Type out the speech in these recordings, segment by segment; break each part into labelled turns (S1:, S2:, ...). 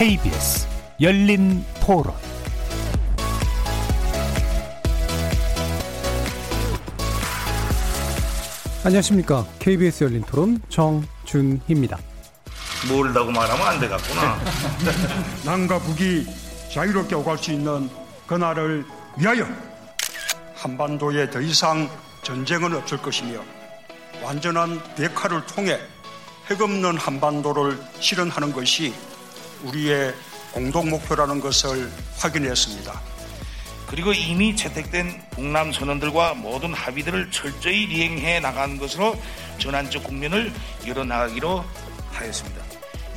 S1: KBS 열린 토론
S2: 안녕하십니까. KBS 열린 토론 정준희입니다.
S3: 모른다고 말하면 안 되겠구나.
S4: 남과 북이 자유롭게 오갈 수 있는 그날을 위하여 한반도에 더 이상 전쟁은 없을 것이며 완전한 대화를 통해 핵 없는 한반도를 실현하는 것이 우리의 공동 목표라는 것을 확인했습니다.
S3: 그리고 이미 채택된 북남 선언들과 모든 합의들을 철저히 이행해 나가는 것으로 전환적 국면을 열어나가기로 하였습니다.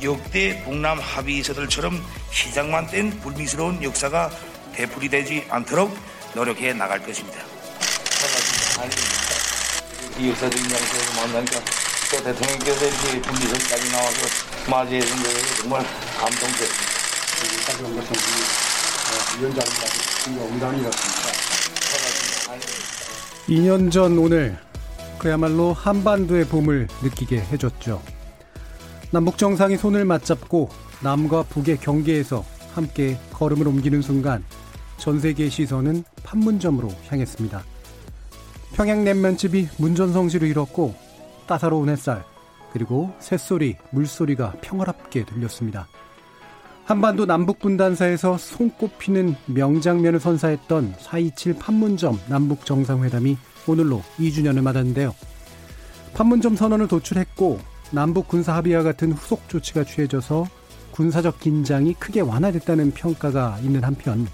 S3: 역대 북남 합의서들처럼 시장만 뗀 불미스러운 역사가 되풀이되지 않도록 노력해 나갈 것입니다. 이 역사적인 장소에서 만나니까 또 대통령께서 이렇게 불미선까지 나와서 맞이해 준 거에 정말.
S4: 여기까지 온 것은 우리 위원장님과 응단이었습니다.
S2: 2년 전 오늘 그야말로 한반도의 봄을 느끼게 해줬죠. 남북 정상이 손을 맞잡고 남과 북의 경계에서 함께 걸음을 옮기는 순간 전 세계의 시선은 판문점으로 향했습니다. 평양 냉면집이 문전성시로 잃었고 따사로운 햇살 그리고 새소리, 물소리가 평화롭게 들렸습니다. 한반도 남북 분단사에서 손꼽히는 명장면을 선사했던 4.27 판문점 남북 정상회담이 오늘로 2주년을 맞았는데요. 판문점 선언을 도출했고 남북 군사 합의와 같은 후속 조치가 취해져서 군사적 긴장이 크게 완화됐다는 평가가 있는 한편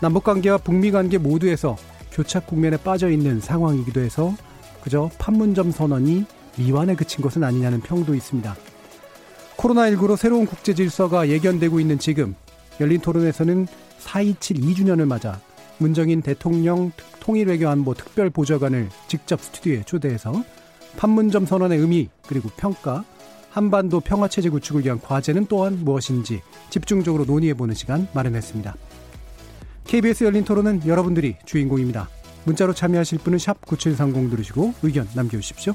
S2: 남북 관계와 북미 관계 모두에서 교착 국면에 빠져 있는 상황이기도 해서 그저 판문점 선언이 미완에 그친 것은 아니냐는 평도 있습니다. 코로나19로 새로운 국제 질서가 예견되고 있는 지금 열린 토론에서는 4.27 2주년을 맞아 문정인 대통령 통일외교안보 특별보좌관을 직접 스튜디오에 초대해서 판문점 선언의 의미 그리고 평가 한반도 평화체제 구축을 위한 과제는 또한 무엇인지 집중적으로 논의해보는 시간 마련했습니다. KBS 열린 토론은 여러분들이 주인공입니다. 문자로 참여하실 분은 9730 누르시고 의견 남겨주십시오.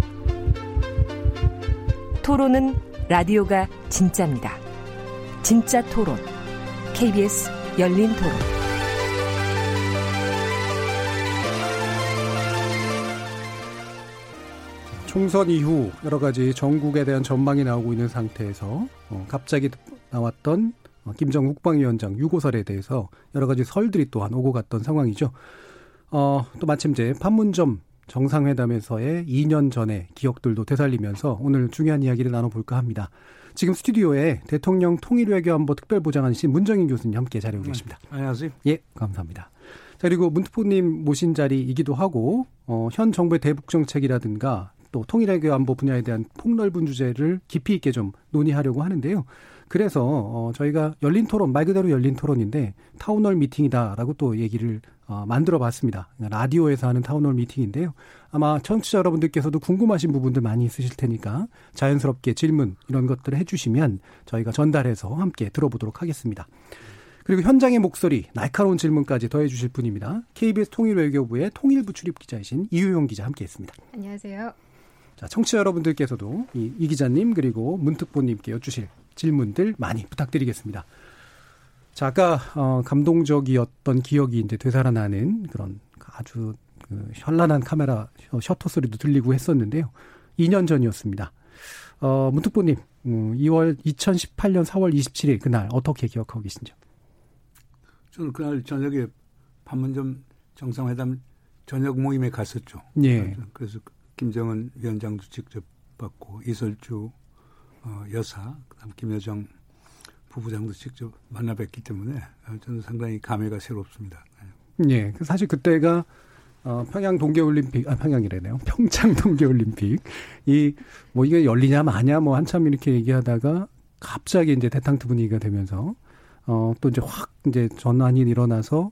S5: 토론은 라디오가 진짜입니다. 진짜 토론, KBS 열린 토론.
S2: 총선 이후 여러 가지 전국에 대한 전망이 나오고 있는 상태에서 어, 갑자기 나왔던 어, 김정 국방위원장 유고설에 대해서 여러 가지 설들이 또한 오고 갔던 상황이죠. 어, 또 마침 제 판문점 정상회담에서의 2년 전의 기억들도 되살리면서 오늘 중요한 이야기를 나눠볼까 합니다. 지금 스튜디오에 대통령 통일외교안보 특별보좌관이신 문정인 교수님 함께 자리하고 계십니다.
S6: 네, 안녕하세요.
S2: 예, 감사합니다. 자, 그리고 문트포님 모신 자리이기도 하고, 어, 현 정부의 대북 정책이라든가 또 통일외교 안보 분야에 대한 폭넓은 주제를 깊이 있게 좀 논의하려고 하는데요. 그래서 어 저희가 열린 토론 말 그대로 열린 토론인데 town hall meeting이다라고 또 얘기를 어 만들어 봤습니다. 라디오에서 하는 town hall meeting인데요. 아마 청취자 여러분들께서도 궁금하신 부분들 많이 있으실 테니까 자연스럽게 질문 이런 것들을 해 주시면 저희가 전달해서 함께 들어보도록 하겠습니다. 그리고 현장의 목소리, 날카로운 질문까지 더해 주실 분입니다. KBS 통일외교부의 통일부 출입 기자이신 이유용 기자 함께 했습니다.
S7: 안녕하세요.
S2: 자, 청취자 여러분들께서도 이, 이 기자님 그리고 문특보님께 여쭈실 질문들 많이 부탁드리겠습니다. 자, 아까 어, 감동적이었던 기억이 이제 되살아나는 그런 아주 그 현란한 카메라 셔터 소리도 들리고 했었는데요. 2년 전이었습니다. 어, 문특보님, 음, 2월 2018년 4월 27일 그날 어떻게 기억하고 계신지요?
S6: 저는 그날 저녁에 판문점 정상회담 저녁 모임에 갔었죠.
S2: 예.
S6: 그래서 김정은 위원장도 직접 받고 이설주 어, 여사, 그다음 김여정 부부장도 직접 만나 뵙기 때문에 저는 상당히 감회가 새롭습니다.
S2: 네. 예, 사실 그때가 어, 평양 동계올림픽, 아, 평양이래네요. 평창 동계올림픽. 이, 뭐 이게 열리냐 마냐 뭐 한참 이렇게 얘기하다가 갑자기 이제 대탕트 분위기가 되면서 어, 또 이제 확 이제 전환이 일어나서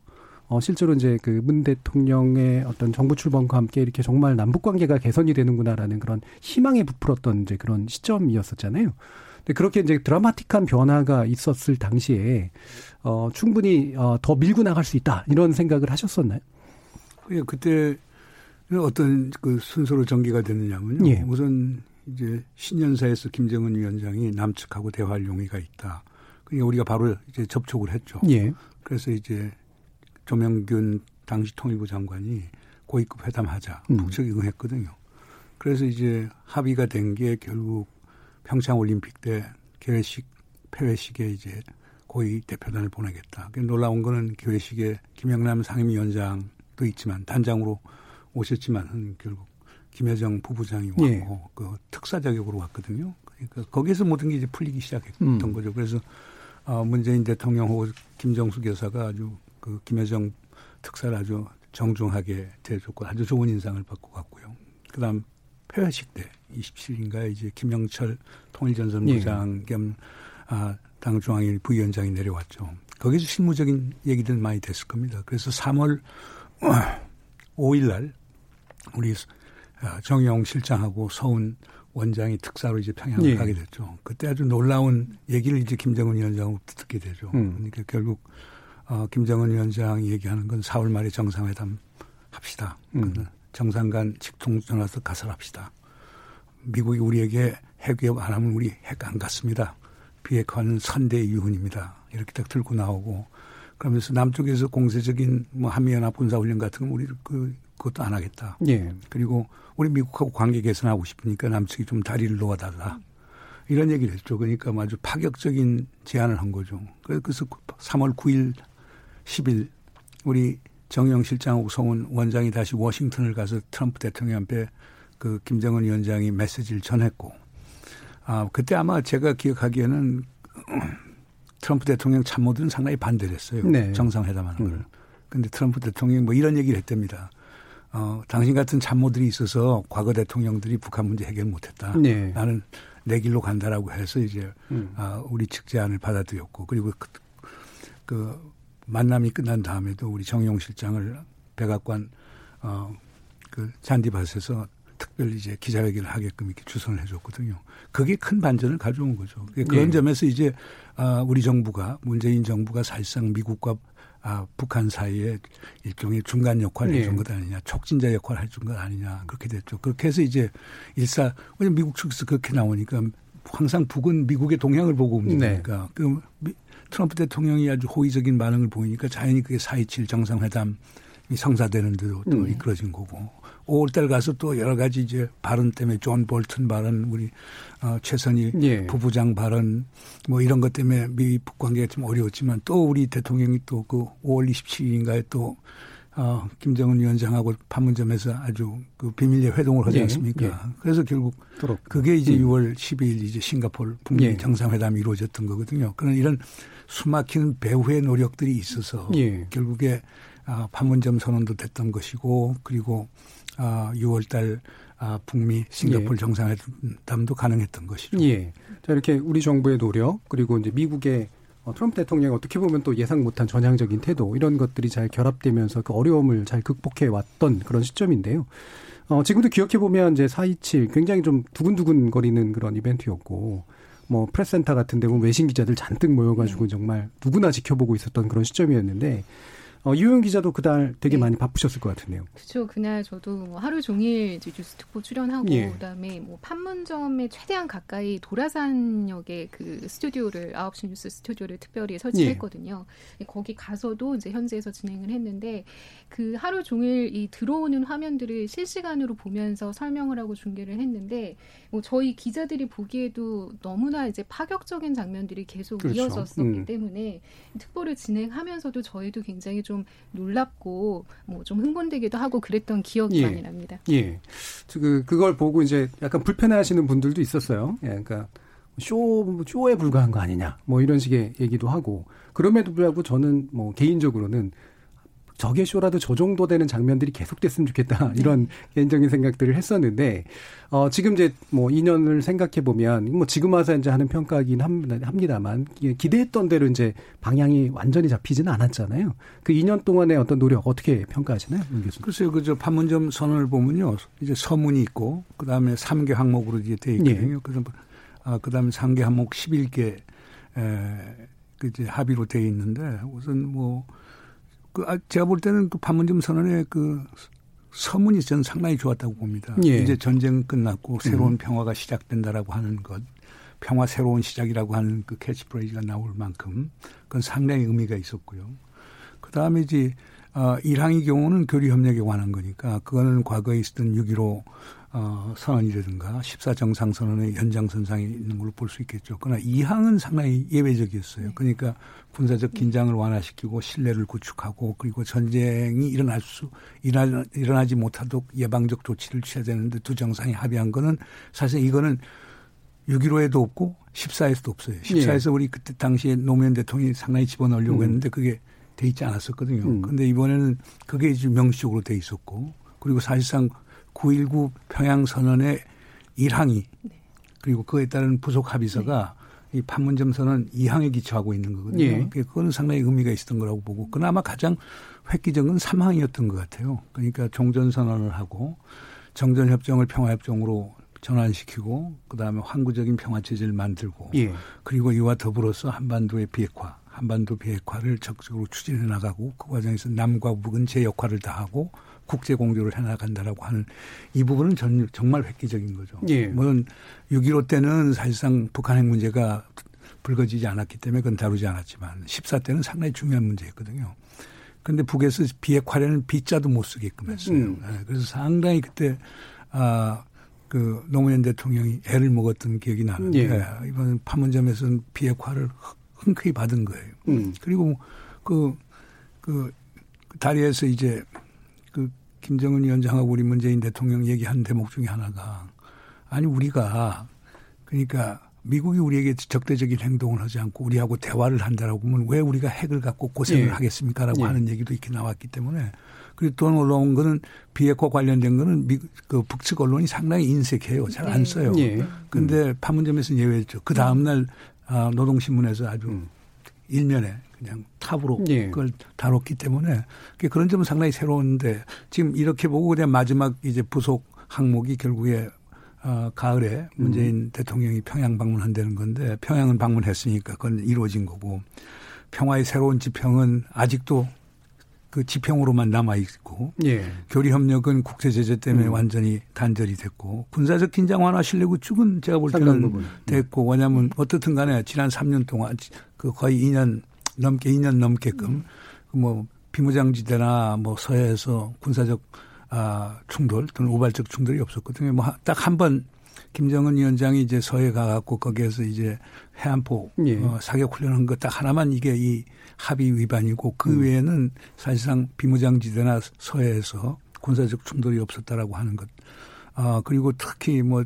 S2: 어, 실제로 이제 그 문 대통령의 어떤 정부 출범과 함께 이렇게 정말 남북 관계가 개선이 되는구나라는 그런 희망에 부풀었던 이제 그런 시점이었었잖아요. 근데 그렇게 이제 드라마틱한 변화가 있었을 당시에 어, 충분히 어, 더 밀고 나갈 수 있다 이런 생각을 하셨었나요?
S6: 예, 그때 어떤 그 순서로 전개가 됐느냐면요. 예. 우선 이제 신년사에서 김정은 위원장이 남측하고 대화할 용의가 있다. 그러니까 우리가 바로 이제 접촉을 했죠. 예. 그래서 이제 조명균 당시 통일부 장관이 고위급 회담하자 음. 북측이 응했거든요. 그래서 이제 합의가 된 게 결국 평창 올림픽 때 개회식 폐회식에 이제 고위 대표단을 보내겠다. 놀라운 거는 개회식에 김영남 상임위원장도 있지만 단장으로 오셨지만 결국 김여정 부부장이 왔고 예. 그 특사 자격으로 왔거든요. 그러니까 거기에서 모든 게 이제 풀리기 시작했던 음. 거죠. 그래서 어 문재인 대통령 혹은 김정숙 여사가 아주 그 김여정 특사를 아주 정중하게 대해줬고 아주 좋은 인상을 받고 갔고요. 그다음 폐회식 때 27일인가에 이제 김영철 통일전선부장 예. 겸 아, 당 중앙위 부위원장이 내려왔죠. 거기서 실무적인 얘기들 많이 됐을 겁니다. 그래서 3월 5일 날 우리 아, 정영 실장하고 서훈 원장이 특사로 이제 평양을 예. 가게 됐죠. 그때 아주 놀라운 얘기를 이제 김정은 위원장으로부터 듣게 되죠. 음. 그러니까 결국 어, 김정은 위원장이 얘기하는 건 4월 말에 정상회담 합시다. 음. 정상 간 직통 전화서 가설합시다. 미국이 우리에게 핵위협 안 하면 우리 핵 안 갔습니다. 비핵화는 선대의 유훈입니다. 이렇게 딱 들고 나오고 그러면서 남쪽에서 공세적인 뭐 한미연합 군사훈련 같은 거 우리 그 그것도 안 하겠다. 예. 그리고 우리 미국하고 관계 개선하고 싶으니까 남측이 좀 다리를 놓아달라. 이런 얘기를 했죠. 그러니까 아주 파격적인 제안을 한 거죠. 그래서 3월 9일 10일 우리 정영 실장하고 성훈 원장이 다시 워싱턴을 가서 트럼프 대통령한테 그 김정은 위원장이 메시지를 전했고 아 그때 아마 제가 기억하기에는 트럼프 대통령 참모들은 상당히 반대를 했어요. 네. 정상회담하는 음. 걸. 근데 트럼프 대통령이 뭐 이런 얘기를 했답니다. 어, 당신 같은 참모들이 있어서 과거 대통령들이 북한 문제 해결 못했다. 네. 나는 내 길로 간다라고 해서 이제 음. 아, 우리 측 제안을 받아들였고 그리고 그, 그 만남이 끝난 다음에도 우리 정용 실장을 백악관 어, 그 잔디밭에서 특별히 이제 기자회견을 하게끔 이렇게 주선을 해줬거든요. 그게 큰 반전을 가져온 거죠. 그런 네. 점에서 이제 아, 우리 정부가 문재인 정부가 사실상 미국과 아, 북한 사이에 일종의 중간 역할을 네. 해준 것 아니냐, 촉진자 역할을 해준 것 아니냐, 그렇게 됐죠. 그렇게 해서 이제 일사, 왜냐면 미국 측에서 그렇게 나오니까 항상 북은 미국의 동향을 보고 움직이니까. 네. 그 트럼프 대통령이 아주 호의적인 반응을 보이니까 자연히 그게 4.27 정상회담이 성사되는 데도 또 음. 이끌어진 거고. 5월달 가서 또 여러 가지 이제 발언 때문에 존 볼튼 발언, 우리 어, 최선희 예. 부부장 발언 뭐 이런 것 때문에 미북 관계가 좀 어려웠지만 또 우리 대통령이 또 그 5월 27일인가에 또 어, 김정은 위원장하고 판문점에서 아주 그 비밀리에 회동을 하지 예. 않습니까? 예. 그래서 결국 그게 이제 음. 6월 12일 이제 싱가포르 북미 예. 정상회담이 이루어졌던 거거든요. 그런 이런 숨막히는 배후의 노력들이 있어서 예. 결국에 아, 판문점 선언도 됐던 것이고 그리고 아, 6월달 아, 북미 싱가폴 예. 정상회담도 가능했던 것이죠.
S2: 예. 자 이렇게 우리 정부의 노력 그리고 이제 미국의 어, 트럼프 대통령이 어떻게 보면 또 예상 못한 전향적인 태도 이런 것들이 잘 결합되면서 그 어려움을 잘 극복해 왔던 그런 시점인데요. 어, 지금도 기억해 보면 이제 4.27 굉장히 좀 두근두근 거리는 그런 이벤트였고 뭐 프레스센터 같은 데 보면 외신 기자들 잔뜩 모여가지고 정말 누구나 지켜보고 있었던 그런 시점이었는데 어, 유영 기자도 그날 되게 네. 많이 바쁘셨을 것 같은데요.
S7: 그렇죠. 그날 저도 뭐 하루 종일 뉴스 특보 출연하고 예. 그다음에 뭐 판문점에 최대한 가까이 도라산역에 그 스튜디오를 9시 뉴스 스튜디오를 특별히 설치했거든요. 예. 거기 가서도 이제 현지에서 진행을 했는데 그 하루 종일 이 들어오는 화면들을 실시간으로 보면서 설명을 하고 중계를 했는데 뭐 저희 기자들이 보기에도 너무나 이제 파격적인 장면들이 계속 그렇죠. 이어졌었기 음. 때문에 특보를 진행하면서도 저희도 굉장히 좀 놀랍고 뭐 좀 흥분되기도 하고 그랬던 기억이 예. 많이 납니다.
S2: 예. 그 그걸 보고 이제 약간 불편해하시는 분들도 있었어요. 예, 그러니까 쇼 쇼에 불과한 거 아니냐, 뭐 이런 식의 얘기도 하고 그럼에도 불구하고 저는 뭐 개인적으로는 저게 쇼라도 저 정도 되는 장면들이 계속됐으면 좋겠다 네. 이런 개인적인 생각들을 했었는데 어 지금 이제 뭐 2년을 생각해 보면 뭐 지금 와서 이제 하는 평가긴 합니다만 기대했던 대로 이제 방향이 완전히 잡히지는 않았잖아요. 그 2년 동안의 어떤 노력 어떻게 평가하시나요, 문 교수님?
S6: 글쎄요, 그저 판문점 선언을 보면요, 이제 서문이 있고 그 다음에 3개 항목으로 이제 돼 있거든요. 예. 그래서 아 그다음에 3개 항목 11개 에, 그 이제 합의로 돼 있는데 우선 뭐 그, 아, 제가 볼 때는 그 판문점 선언의 그 서문이 저는 상당히 좋았다고 봅니다. 예. 이제 전쟁 끝났고 새로운 음. 평화가 시작된다라고 하는 것, 평화 새로운 시작이라고 하는 그 캐치프레이즈가 나올 만큼 그건 상당히 의미가 있었고요. 그 다음에 이제 어, 일항의 경우는 교류 협력에 관한 거니까 그거는 과거에 있었던 6.15 어, 선언이라든가 14정상 선언의 연장선상에 있는 걸로 볼 수 있겠죠. 그러나 이 항은 상당히 예외적이었어요. 그러니까 군사적 긴장을 완화시키고 신뢰를 구축하고 그리고 전쟁이 일어날 수 일어나, 일어나지 못하도록 예방적 조치를 취해야 되는데 두 정상이 합의한 거는 사실 이거는 6.15에도 없고 14에서도 없어요. 14에서 예. 우리 그때 당시에 노무현 대통령이 상당히 집어넣으려고 음. 했는데 그게 돼 있지 않았었거든요. 음. 근데 이번에는 그게 명시적으로 돼 있었고 그리고 사실상 9.19 평양선언의 1항이 네. 그리고 그에 따른 부속 합의서가 네. 이 판문점 선언 2항에 기초하고 있는 거거든요. 예. 그거는 상당히 의미가 있었던 거라고 보고 그나마 가장 획기적인 3항이었던 것 같아요. 그러니까 종전 선언을 하고 정전 협정을 평화 협정으로 전환시키고 그다음에 항구적인 평화 체제를 만들고 예. 그리고 이와 더불어서 한반도의 비핵화 한반도 비핵화를 적극적으로 추진해 나가고 그 과정에서 남과 북은 제 역할을 다하고 국제 공조를 해 나간다라고 하는 이 부분은 전, 정말 획기적인 거죠. 예. 물론 6.15 때는 사실상 북한 핵 문제가 불거지지 않았기 때문에 그건 다루지 않았지만 14 때는 상당히 중요한 문제였거든요. 그런데 북에서 비핵화라는 비자도 못 쓰게끔 했어요. 음. 네, 그래서 상당히 그때 아, 그 노무현 대통령이 애를 먹었던 기억이 나는데 예. 이번 판문점에서는 비핵화를 흔쾌히 받은 거예요. 음. 그리고 그, 그, 그 다리에서 이제 그 김정은 위원장하고 우리 문재인 대통령 얘기한 대목 중에 하나가 아니 우리가 그러니까 미국이 우리에게 적대적인 행동을 하지 않고 우리하고 대화를 한다라고 하면 왜 우리가 핵을 갖고 고생을 예. 하겠습니까라고 예. 하는 얘기도 이렇게 나왔기 때문에 그리고 또 올라온 거는 비핵화 관련된 거는 미, 그 북측 언론이 상당히 인색해요. 잘안 네. 써요. 예. 근데 판문점에서는 예외였죠. 그 다음날 아, 노동신문에서 아주 음. 일면에 그냥 탑으로 예. 그걸 다뤘기 때문에 그런 점은 상당히 새로운데 지금 이렇게 보고 그냥 마지막 이제 부속 항목이 결국에 어, 가을에 문재인 음. 대통령이 평양 방문한다는 건데 평양은 방문했으니까 그건 이루어진 거고 평화의 새로운 지평은 아직도 그 지평으로만 남아 있고 예. 교류 협력은 국제 제재 때문에 음. 완전히 단절이 됐고 군사적 긴장 완화 실내 구축은 제가 볼 때는. 됐고 왜냐하면 어떻든 간에 지난 3년 동안 그 거의 2년 넘게 2년 넘게끔 음. 뭐 비무장지대나 뭐 서해에서 군사적 아 충돌 또는 우발적 충돌이 없었거든요. 뭐 딱 한 번 김정은 위원장이 이제 서해 가갖고 거기에서 이제 해안포 예. 어, 사격 훈련한 거딱 하나만 이게 이 합의 위반이고 그 음. 외에는 사실상 비무장지대나 서해에서 군사적 충돌이 없었다라고 하는 것. 아, 그리고 특히 뭐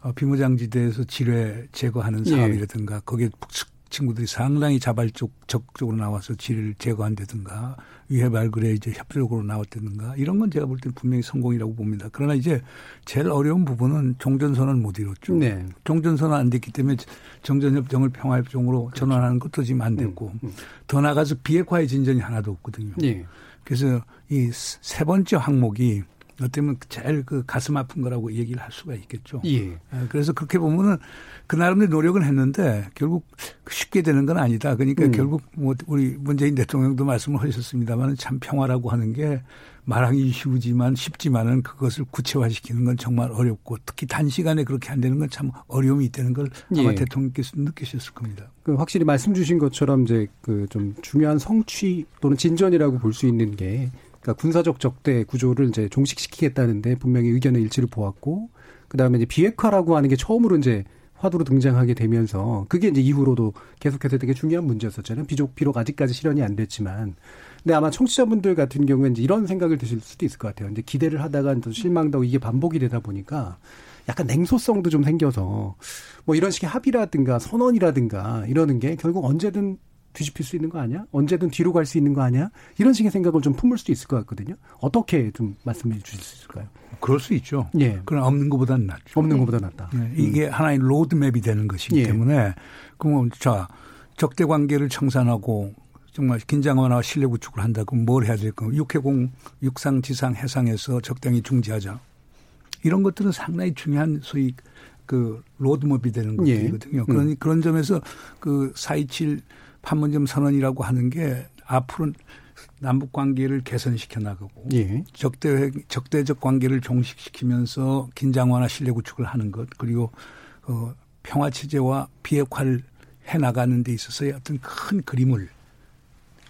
S6: 어, 비무장지대에서 지뢰 제거하는 예. 사업이라든가 예. 거기에 북측 친구들이 상당히 자발적 적극적으로 나와서 지뢰를 제거한다든가 위해 발굴에 이제 협조적으로 나왔다든가 이런 건 제가 볼 때는 분명히 성공이라고 봅니다. 그러나 이제 제일 어려운 부분은 종전선언 못 이뤘죠. 네. 종전선언 안 됐기 때문에 정전협정을 평화협정으로 그렇죠. 전환하는 것도 지금 안 됐고 음, 음. 더 나가서 비핵화의 진전이 하나도 없거든요. 네. 그래서 이 세 번째 항목이 어쩌면 제일 그 가슴 아픈 거라고 얘기를 할 수가 있겠죠. 예. 예. 그래서 그렇게 보면은 그 나름대로 노력은 했는데 결국 쉽게 되는 건 아니다. 그러니까 음. 결국 뭐 우리 문재인 대통령도 말씀을 하셨습니다만 참 평화라고 하는 게 말하기 쉬우지만 쉽지만은 그것을 구체화시키는 건 정말 어렵고 특히 단시간에 그렇게 안 되는 건 참 어려움이 있다는 걸 아마 예. 대통령께서 느끼셨을 겁니다.
S2: 그 확실히 말씀 주신 것처럼 이제 그 좀 중요한 성취 또는 진전이라고 볼 수 있는 게 그러니까 군사적 적대 구조를 이제 종식시키겠다는데 분명히 의견의 일치를 보았고 그다음에 이제 비핵화라고 하는 게 처음으로 이제 화두로 등장하게 되면서 그게 이제 이후로도 계속해서 되게 중요한 문제였었잖아요. 비록 비록 아직까지 실현이 안 됐지만 근데 아마 청취자분들 같은 경우에 이제 이런 생각을 드실 수도 있을 것 같아요. 이제 기대를 하다가 또 실망도 이게 반복이 되다 보니까 약간 냉소성도 좀 생겨서 뭐 이런 식의 합의라든가 선언이라든가 이러는 게 결국 언제든 뒤집힐 수 있는 거 아니야? 언제든 뒤로 갈 수 있는 거 아니야? 이런 식의 생각을 좀 품을 수도 있을 것 같거든요. 어떻게 좀 말씀해 주실 수 있을까요?
S6: 그럴 수 있죠.
S2: 예.
S6: 그럼 없는 것보다는 낫죠.
S2: 없는 것보다 낫다.
S6: 네. 이게 음. 하나의 로드맵이 되는 것이기 예. 때문에 그러면 자 적대 관계를 청산하고 정말 긴장 완화와 신뢰 구축을 한다고 뭘 해야 될까? 육해공, 육상, 지상, 해상에서 적당히 중지하자. 이런 것들은 상당히 중요한 소위 그 로드맵이 되는 예. 것들이거든요. 예. 그런 그런 점에서 그427 판문점 선언이라고 하는 게 앞으로 남북 관계를 개선시켜 나가고 예. 적대 적대적 관계를 종식시키면서 긴장 완화 신뢰 구축을 하는 것 그리고 어 평화 체제와 비핵화를 해 나가는 데 있어서의 어떤 큰 그림을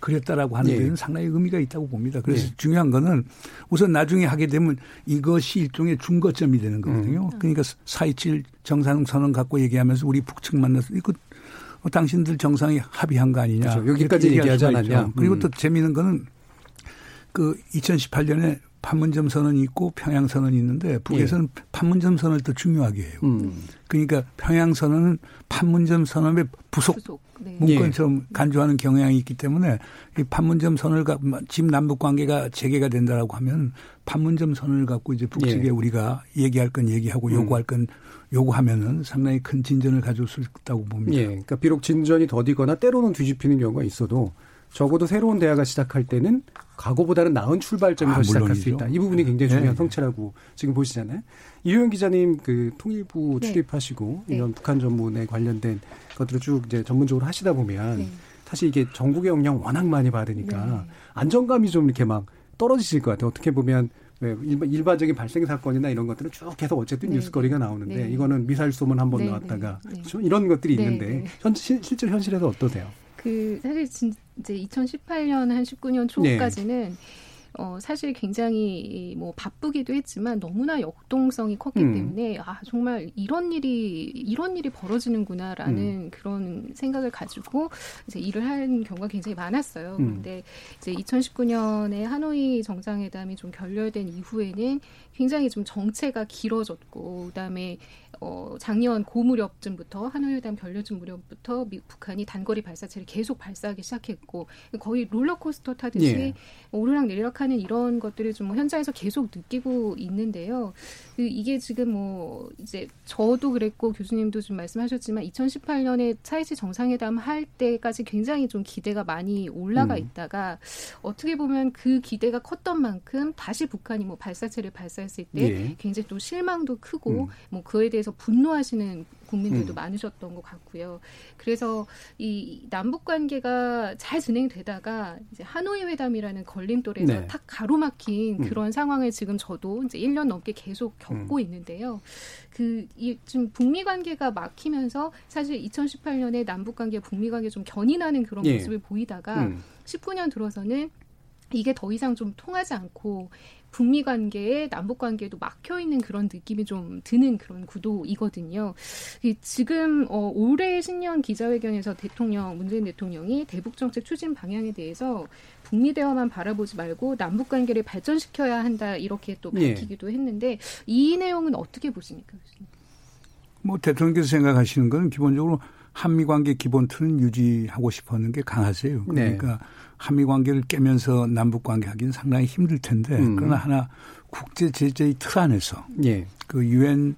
S6: 그렸다라고 하는 예. 데는 상당히 의미가 있다고 봅니다. 그래서 예. 중요한 거는 우선 나중에 하게 되면 이것이 일종의 중거점이 되는 거거든요. 음. 그러니까 4.27 정상 선언 갖고 얘기하면서 우리 북측 만나서 이거 어, 당신들 정상이 합의한 거 아니냐.
S2: 그렇죠. 여기까지 얘기하지 않았냐.
S6: 그리고 음. 또 재미있는 거는 그 2018년에 판문점 선언이 있고 평양 선언이 있는데 북에서는 예. 판문점 선언을 더 중요하게 해요. 음. 그러니까 평양 선언은 판문점 선언의 부속, 부속 네. 문건처럼 예. 간주하는 경향이 있기 때문에 이 판문점 선언을 지금 남북 관계가 재개가 된다라고 하면 판문점 선언을 갖고 이제 북측에 예. 우리가 얘기할 건 얘기하고 음. 요구할 건 요구하면은 상당히 큰 진전을 가져올 수 있다고 봅니다.
S2: 예. 그러니까 비록 진전이 더디거나 때로는 뒤집히는 경우가 있어도 적어도 새로운 대화가 시작할 때는 과거보다는 나은 출발점에서 아, 시작할 수 있다. 이 부분이 굉장히 네. 중요한 네. 성체라고 지금 보시잖아요. 이효영 기자님 그 통일부 네. 출입하시고 네. 이런 북한 전문에 관련된 것들을 쭉 이제 전문적으로 하시다 보면 네. 사실 이게 전국의 영향 워낙 많이 받으니까 네. 안정감이 좀 이렇게 막 떨어지실 것 같아요. 어떻게 보면 일반, 적인 발생 사건이나 이런 것들은 쭉 계속 어쨌든 네. 뉴스거리가 나오는데 이거는 미사일 소문 한 번 나왔다가 그렇죠? 이런 것들이 있는데 현, 실제 현실에서 어떠세요?
S7: 그 사실 진, 이제 2018년 한 19년 초까지는 네. 어, 사실 굉장히 뭐 바쁘기도 했지만 너무나 역동성이 컸기 음. 때문에 아, 정말 이런 일이, 이런 일이 벌어지는구나라는 음. 그런 생각을 가지고 이제 일을 한 경우가 굉장히 많았어요. 음. 근데 이제 2019년에 하노이 정상회담이 좀 결렬된 이후에는 굉장히 좀 정체가 길어졌고 그 다음에 어 작년 고 무렵쯤부터 하노이회담 결렬쯤 무렵부터 미, 북한이 단거리 발사체를 계속 발사하기 시작했고 거의 롤러코스터 타듯이 예. 오르락 내리락하는 이런 것들을 좀 현장에서 계속 느끼고 있는데요. 그 이게 지금 뭐 이제 저도 그랬고 교수님도 좀 말씀하셨지만 2018년에 차이지 정상회담 할 때까지 굉장히 좀 기대가 많이 올라가 음. 있다가 어떻게 보면 그 기대가 컸던 만큼 다시 북한이 뭐 발사체를 발사했을 때 예. 굉장히 또 실망도 크고 음. 뭐 그에 대해서 분노하시는 국민들도 음. 많으셨던 것 같고요. 그래서 이 남북 관계가 잘 진행되다가 이제 하노이 회담이라는 걸림돌에서 네. 탁 가로막힌 음. 그런 상황을 지금 저도 이제 1년 넘게 계속 겪고 음. 있는데요. 그이 지금 북미 관계가 막히면서 사실 2018년에 남북 관계, 북미 관계 좀 견인하는 그런 예. 모습을 보이다가 19년 음. 들어서는 이게 더 이상 좀 통하지 않고 북미 관계에 남북 관계도 막혀 있는 그런 느낌이 좀 드는 그런 구도이거든요. 지금 어, 올해 신년 기자회견에서 대통령 문재인 대통령이 대북 정책 추진 방향에 대해서 북미 대화만 바라보지 말고 남북 관계를 발전시켜야 한다 이렇게 또 예. 밝히기도 예. 했는데 이 내용은 어떻게 보십니까, 교수님?
S6: 뭐 대통령께서 생각하시는 건 기본적으로 한미 관계 기본 틀은 유지하고 싶어하는 게 강하세요. 네. 그러니까 네. 한미 관계를 깨면서 남북 관계 하기는 상당히 힘들 텐데 음. 그러나 하나 국제 제재의 틀 안에서 예. 그 유엔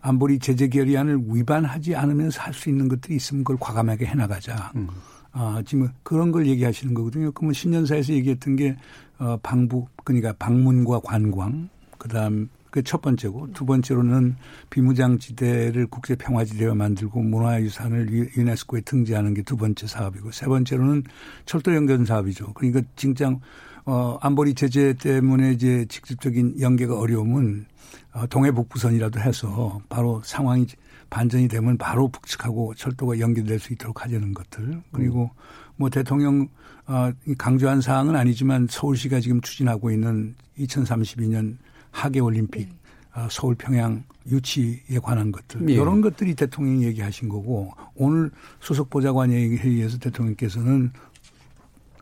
S6: 안보리 제재 결의안을 위반하지 않으면서 할 수 있는 것들이 있으면 그걸 과감하게 해나가자. 음. 아, 지금 그런 걸 얘기하시는 거거든요. 그러면 신년사에서 얘기했던 게 어, 방북 그러니까 방문과 관광 그다음 그 첫 번째고 두 번째로는 비무장지대를 국제평화지대로 만들고 문화유산을 유네스코에 등재하는 게 두 번째 사업이고 세 번째로는 철도 연결 사업이죠. 그러니까 진짜 어 안보리 제재 때문에 이제 직접적인 연계가 어려움은 어, 동해 북부선이라도 해서 바로 상황이 반전이 되면 바로 북측하고 철도가 연결될 수 있도록 하려는 것들 그리고 뭐 대통령 어 강조한 사항은 아니지만 서울시가 지금 추진하고 있는 2032년 하계 올림픽 네. 어, 서울 평양 유치에 관한 것들 예. 이런 것들이 대통령이 얘기하신 거고 오늘 수석 보좌관 회의에서 대통령께서는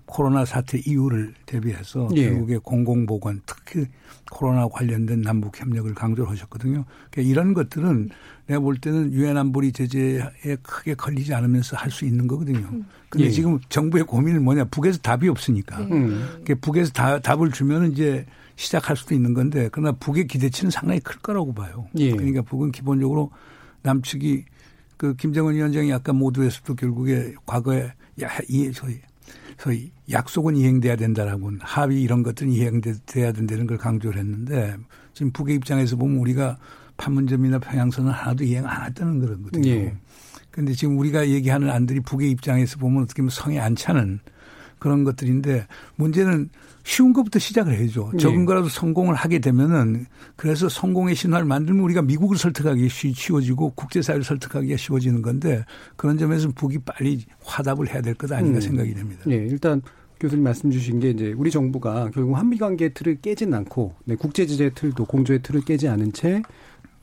S6: 코로나 사태 이후를 대비해서 예. 결국에 공공보건 특히 코로나 관련된 남북 협력을 강조를 하셨거든요. 그러니까 이런 것들은 내가 볼 때는 유엔 안보리 제재에 크게 걸리지 않으면서 할 수 있는 거거든요. 음. 근데 예. 지금 정부의 고민은 뭐냐? 북에서 답이 없으니까. 네. 음. 그러니까 북에서 다, 답을 주면 이제 시작할 수도 있는 건데 그러나 북의 기대치는 상당히 클 거라고 봐요. 예. 그러니까 북은 기본적으로 남측이 그 김정은 위원장이 아까 모두에서도 결국에 과거에 야, 이 소위 소위 약속은 이행돼야 된다라고 합의 이런 것들은 이행돼야 된다는 걸 강조를 했는데 지금 북의 입장에서 보면 우리가 판문점이나 평양선은 하나도 이행 안 했다는 거거든요. 예. 그런데 지금 우리가 얘기하는 안들이 북의 입장에서 보면 어떻게 보면 성에 안 차는 그런 것들인데 문제는 쉬운 것부터 시작을 해야죠. 네. 적은 거라도 성공을 하게 되면은 그래서 성공의 신화를 만들면 우리가 미국을 설득하기 쉬워지고 국제사회를 설득하기가 쉬워지는 건데 그런 점에서 북이 빨리 화답을 해야 될 것 아닌가 음. 생각이 됩니다.
S2: 네, 일단 교수님 말씀 주신 게 이제 우리 정부가 결국 한미 관계 틀을 깨진 않고 네, 국제 제재 틀도 공조의 틀을 깨지 않은 채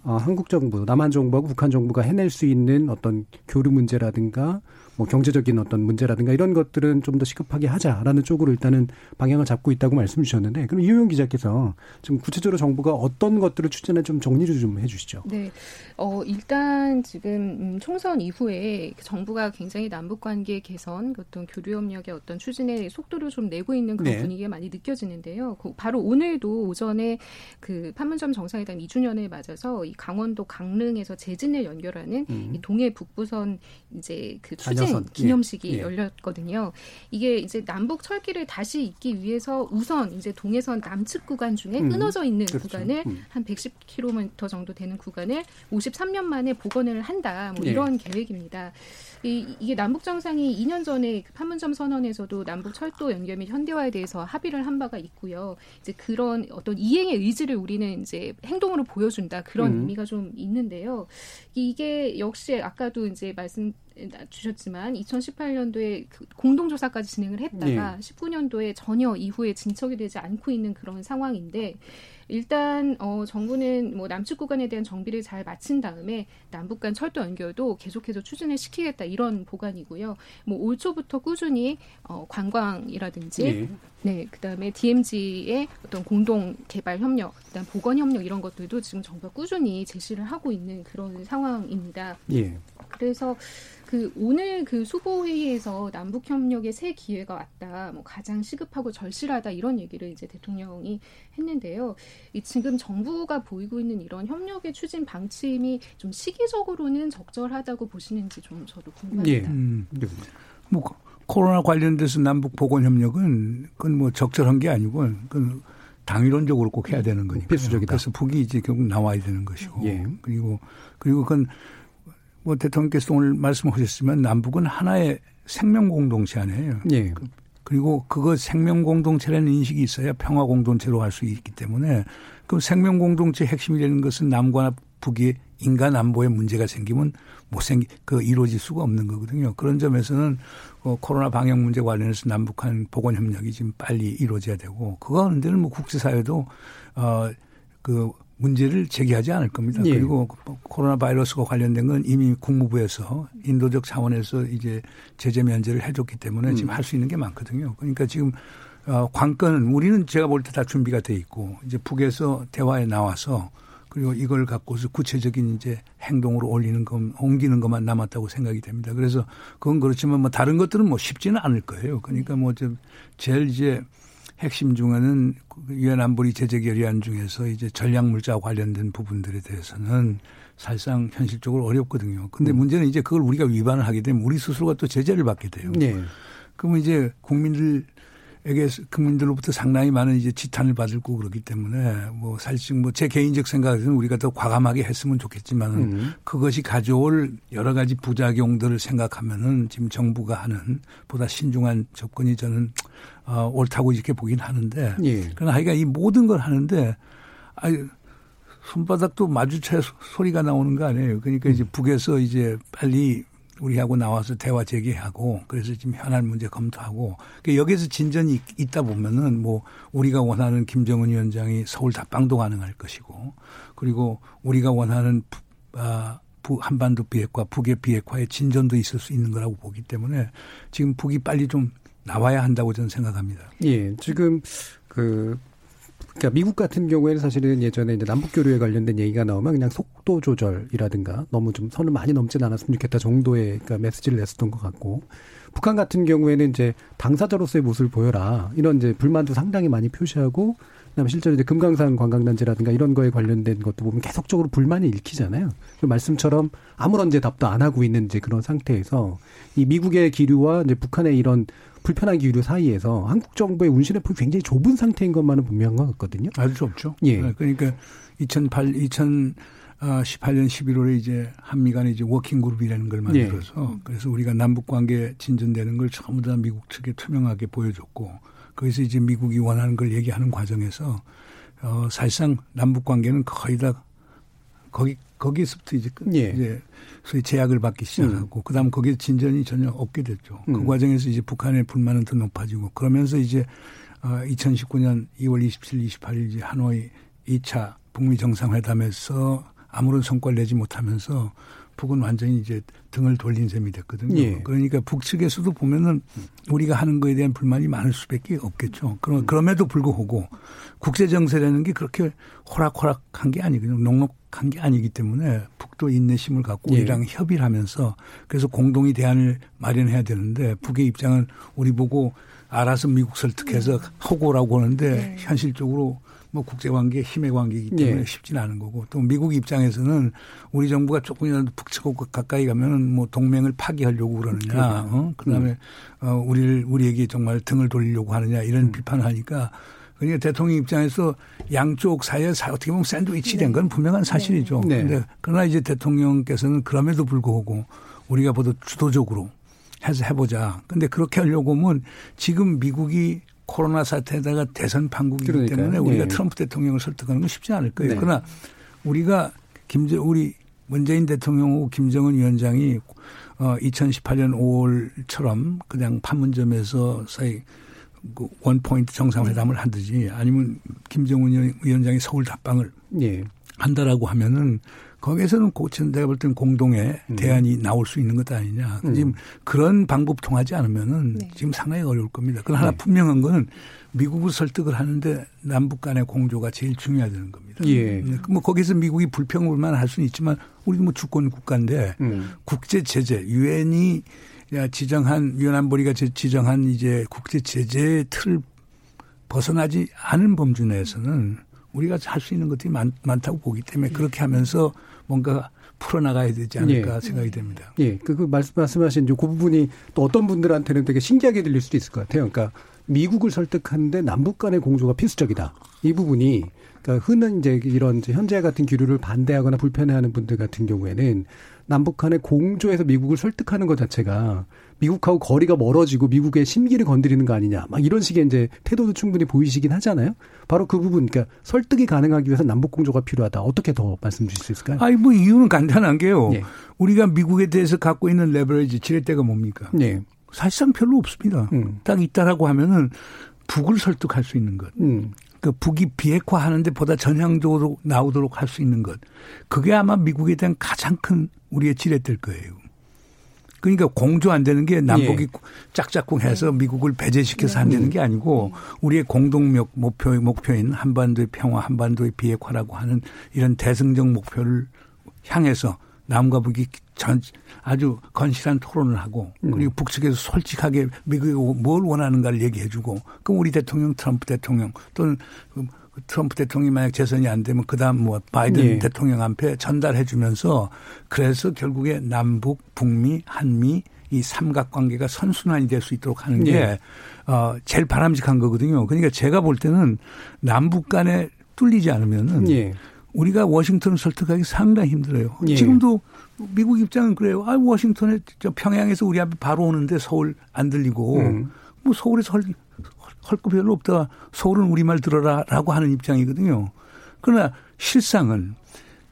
S2: 어, 한국 정부, 남한 정부하고 북한 정부가 해낼 수 있는 어떤 교류 문제라든가 뭐 경제적인 어떤 문제라든가 이런 것들은 좀 더 시급하게 하자라는 쪽으로 일단은 방향을 잡고 있다고 말씀 주셨는데 그럼 이효영 기자께서 지금 구체적으로 정부가 어떤 것들을 추진해 좀 정리를 좀 해주시죠.
S7: 네, 어 일단 지금 음, 총선 이후에 정부가 굉장히 남북 관계 개선, 어떤 교류 협력의 어떤 추진의 속도를 좀 내고 있는 그런 네. 분위기가 많이 느껴지는데요. 바로 오늘도 오전에 그 판문점 정상회담 2주년을 맞아서 이 강원도 강릉에서 재진을 연결하는 음. 이 동해 북부선 이제 그 추진 사진 기념식이 예. 열렸거든요. 이게 이제 남북 철길을 다시 잇기 위해서 우선 이제 동해선 남측 구간 중에 음. 끊어져 있는 그렇죠. 구간을 음. 한 110km 정도 되는 구간을 53년 만에 복원을 한다. 뭐 예. 이런 계획입니다. 이, 이게 남북 정상이 2년 전에 그 판문점 선언에서도 남북 철도 연결 및 현대화에 대해서 합의를 한 바가 있고요. 이제 그런 어떤 이행의 의지를 우리는 이제 행동으로 보여준다 그런 음. 의미가 좀 있는데요. 이게 역시 아까도 이제 말씀 주셨지만 2018년도에 그 공동조사까지 진행을 했다가 네. 19년도에 전혀 이후에 진척이 되지 않고 있는 그런 상황인데 일단 어 정부는 뭐 남측 구간에 대한 정비를 잘 마친 다음에 남북 간 철도 연결도 계속해서 추진을 시키겠다 이런 보관이고요. 뭐 올 초부터 꾸준히 어 관광이라든지 네, 네 그다음에 DMZ의 어떤 공동 개발 협력, 그다음 보건 협력 이런 것들도 지금 정부가 꾸준히 제시를 하고 있는 그런 상황입니다. 예. 그래서 그 오늘 그 수보 회의에서 남북 협력의 새 기회가 왔다. 뭐 가장 시급하고 절실하다 이런 얘기를 이제 대통령이 했는데요. 이 지금 정부가 보이고 있는 이런 협력의 추진 방침이 좀 시기적으로는 적절하다고 보시는지 좀 저도 궁금합니다. 예. 음,
S6: 네. 뭐 코로나 관련돼서 남북 보건 협력은 그건 뭐 적절한 게 아니고 그건 당위론적으로 꼭 해야 되는 거니까. 필수적이다. 그래서 북이 이제 결국 나와야 되는 것이고. 예. 그리고 그리고 그건 뭐 대통령께서 오늘 말씀하셨지만 남북은 하나의 생명 공동체 아니에요. 예. 그, 그리고 그거 생명 공동체라는 인식이 있어야 평화 공동체로 갈 수 있기 때문에 그 생명 공동체 핵심이 되는 것은 남과 북이 인간 안보에 문제가 생기면 못 생기 그 이루어질 수가 없는 거거든요. 그런 점에서는 어, 코로나 방역 문제 관련해서 남북한 보건 협력이 지금 빨리 이루어져야 되고 그거 하는데는 뭐 국제사회도 어그 문제를 제기하지 않을 겁니다. 예. 그리고 코로나 바이러스와 관련된 건 이미 국무부에서 인도적 차원에서 이제 제재 면제를 해줬기 때문에 음. 지금 할 수 있는 게 많거든요. 그러니까 지금 어, 관건은 우리는 제가 볼 때 다 준비가 돼 있고 이제 북에서 대화에 나와서 그리고 이걸 갖고서 구체적인 이제 행동으로 올리는 것, 옮기는 것만 남았다고 생각이 됩니다. 그래서 그건 그렇지만 뭐 다른 것들은 뭐 쉽지는 않을 거예요. 그러니까 뭐 좀 제일 이제 핵심 중에는 유엔 안보리 제재 결의안 중에서 이제 전략 물자 관련된 부분들에 대해서는 사실상 현실적으로 어렵거든요. 근데 음. 문제는 이제 그걸 우리가 위반을 하게 되면 우리 스스로가 또 제재를 받게 돼요. 네. 그러면 이제 국민들 에게 국민들로부터 상당히 많은 이제 지탄을 받을 거고 그렇기 때문에 뭐 사실 뭐제 개인적 생각에는 우리가 더 과감하게 했으면 좋겠지만은 음. 그것이 가져올 여러 가지 부작용들을 생각하면은 지금 정부가 하는 보다 신중한 접근이 저는 어, 옳다고 이렇게 보긴 하는데 예. 그러나 하여가 이 모든 걸 하는데 아유 손바닥도 마주쳐 소리가 나오는 거 아니에요. 그러니까 이제 북에서 이제 빨리 우리하고 나와서 대화 재개하고 그래서 지금 현안 문제 검토하고 그러니까 여기서 진전이 있 다 보면은 뭐 우리가 원하는 김정은 위원장이 서울 답방도 가능할 것이고 그리고 우리가 원하는 아, 부, 한반도 비핵화, 북의 비핵화의 진전도 있을 수 있는 거라고 보기 때문에 지금 북이 빨리 좀 나와야 한다고 저는 생각합니다.
S2: 예, 지금 그 그러니까 미국 같은 경우에는 사실은 예전에 이제 남북 교류에 관련된 얘기가 나오면 그냥 속도 조절이라든가 너무 좀 선을 많이 넘진 않았으면 좋겠다 정도의 그러니까 메시지를 냈었던 것 같고 북한 같은 경우에는 이제 당사자로서의 모습을 보여라 이런 이제 불만도 상당히 많이 표시하고 그다음에 실제로 이제 금강산 관광단지라든가 이런 거에 관련된 것도 보면 계속적으로 불만이 읽히잖아요. 그 말씀처럼 아무런 대답도 안 하고 있는 이제 그런 상태에서 이 미국의 기류와 이제 북한의 이런 불편한 기류 사이에서 한국 정부의 운신의 폭이 굉장히 좁은 상태인 것만은 분명한 것 같거든요.
S6: 아주 좁죠. 예. 네, 그러니까 2008, 2018년 11월에 이제 한미 간에 이제 working group이라는 걸 만들어서 예. 그래서 우리가 남북 관계 진전되는 걸 전부 다 미국 측에 투명하게 보여줬고 거기서 이제 미국이 원하는 걸 얘기하는 과정에서 어 사실상 남북 관계는 거의 다 거기 거기서부터 이제 예. 이제 소위 제약을 받기 시작하고 음. 그다음 거기에 진전이 전혀 없게 됐죠. 그 음. 그 과정에서 이제 북한의 불만은 더 높아지고 그러면서 이제 어 2019년 2월 27, 28일 이제 하노이 2차 북미 정상회담에서 아무런 성과를 내지 못하면서 북은 완전히 이제 등을 돌린 셈이 됐거든요. 예. 그러니까 북측에서도 보면은 우리가 하는 거에 대한 불만이 많을 수밖에 없겠죠. 그럼 그럼에도 불구하고 국제 정세라는 게 그렇게 호락호락한 게 아니거든요. 녹록한 게 아니기 때문에 북도 인내심을 갖고 예. 우리랑 협의를 하면서 그래서 공동의 대안을 마련해야 되는데 북의 입장은 우리 보고 알아서 미국 설득해서 하고라고 하는데 네. 현실적으로 뭐 국제관계 힘의 관계이기 때문에 예. 쉽지는 않은 거고 또 미국 입장에서는 우리 정부가 조금이라도 북측하고 가까이 가면은 뭐 동맹을 파기하려고 그러느냐, 어? 그다음에 음. 어 우리를 우리에게 정말 등을 돌리려고 하느냐 이런 음. 비판을 하니까 그러니까 대통령 입장에서 양쪽 사이에 어떻게 보면 샌드위치 된건 분명한 사실이죠. 네. 근데 그러나 이제 대통령께서는 그럼에도 불구하고 우리가 보다 주도적으로 해서 해보자. 근데 그렇게 하려고 하면 지금 미국이 코로나 사태에다가 대선 판국이기 그러니까요. 때문에 우리가 예. 트럼프 대통령을 설득하는 건 쉽지 않을 거예요. 네. 그러나 우리가 김정 우리 문재인 대통령하고 김정은 위원장이 어 2018년 5월처럼 그냥 판문점에서 사이 그 원포인트 정상회담을 하듯이 아니면 김정은 위원장이 서울 답방을 예. 한다라고 하면은 거기에서는 고친 내가 볼 때는 공동의 음. 대안이 나올 수 있는 것 아니냐. 음. 지금 그런 방법 통하지 않으면은 네. 지금 상당히 어려울 겁니다. 그러나 네. 분명한 거는 미국을 설득을 하는데 남북 간의 공조가 제일 중요하다는 겁니다. 예. 네. 뭐 거기서 미국이 불평불만 할 수는 있지만 우리도 뭐 주권 국가인데 음. 국제 제재 유엔이 지정한 위안안보리가 지정한 이제 국제 제재의 틀을 벗어나지 않은 범주 내에서는 우리가 할 수 있는 것들이 많, 다고 보기 때문에 그렇게 하면서 뭔가 풀어나가야 되지 않을까 예. 생각이 됩니다.
S2: 예. 그, 그 말씀, 말씀하신 그 부분이 또 어떤 분들한테는 되게 신기하게 들릴 수도 있을 것 같아요. 그러니까 미국을 설득하는데 남북 간의 공조가 필수적이다. 이 부분이 그러니까 흔한 이제 이런 현재 같은 기류를 반대하거나 불편해하는 분들 같은 경우에는 남북 간의 공조에서 미국을 설득하는 것 자체가 미국하고 거리가 멀어지고 미국의 심기를 건드리는 거 아니냐. 막 이런 식의 이제 태도도 충분히 보이시긴 하잖아요. 바로 그 부분, 그러니까 설득이 가능하기 위해서 남북 공조가 필요하다. 어떻게 더 말씀 주실 수 있을까요?
S6: 아니, 뭐 이유는 간단한 게요. 예. 우리가 미국에 대해서 갖고 있는 레버리지, 지렛대가 뭡니까? 예. 사실상 별로 없습니다. 음. 딱 있다라고 하면은 북을 설득할 수 있는 것. 음. 그 북이 비핵화하는데 보다 전향적으로 나오도록 할 수 있는 것. 그게 아마 미국에 대한 가장 큰 우리의 지렛대일 거예요. 그러니까 공조 안 되는 게 남북이 예. 짝짝꿍해서 미국을 배제시켜서 안 되는 게 아니고 우리의 공동 목표 목표인 한반도의 평화, 한반도의 비핵화라고 하는 이런 대승적 목표를 향해서 남과 북이 전 아주 건실한 토론을 하고 음. 그리고 북측에서 솔직하게 미국이 뭘 원하는가를 얘기해주고 그 우리 대통령 트럼프 대통령 또는 그 트럼프 대통령이 만약 재선이 안 되면 그다음 뭐 바이든 예. 대통령 앞에 전달해 주면서 그래서 결국에 남북, 북미, 한미 이 삼각관계가 선순환이 될 수 있도록 하는 게 예. 어, 제일 바람직한 거거든요. 그러니까 제가 볼 때는 남북 간에 뚫리지 않으면은 예. 우리가 워싱턴을 설득하기 상당히 힘들어요. 예. 지금도 미국 입장은 그래요. 아, 워싱턴에 저 평양에서 우리 앞에 바로 오는데 서울 안 들리고 음. 뭐 서울에서 헐, 헐거 별로 없다. 서울은 우리말 들어라라고 하는 입장이거든요. 그러나 실상은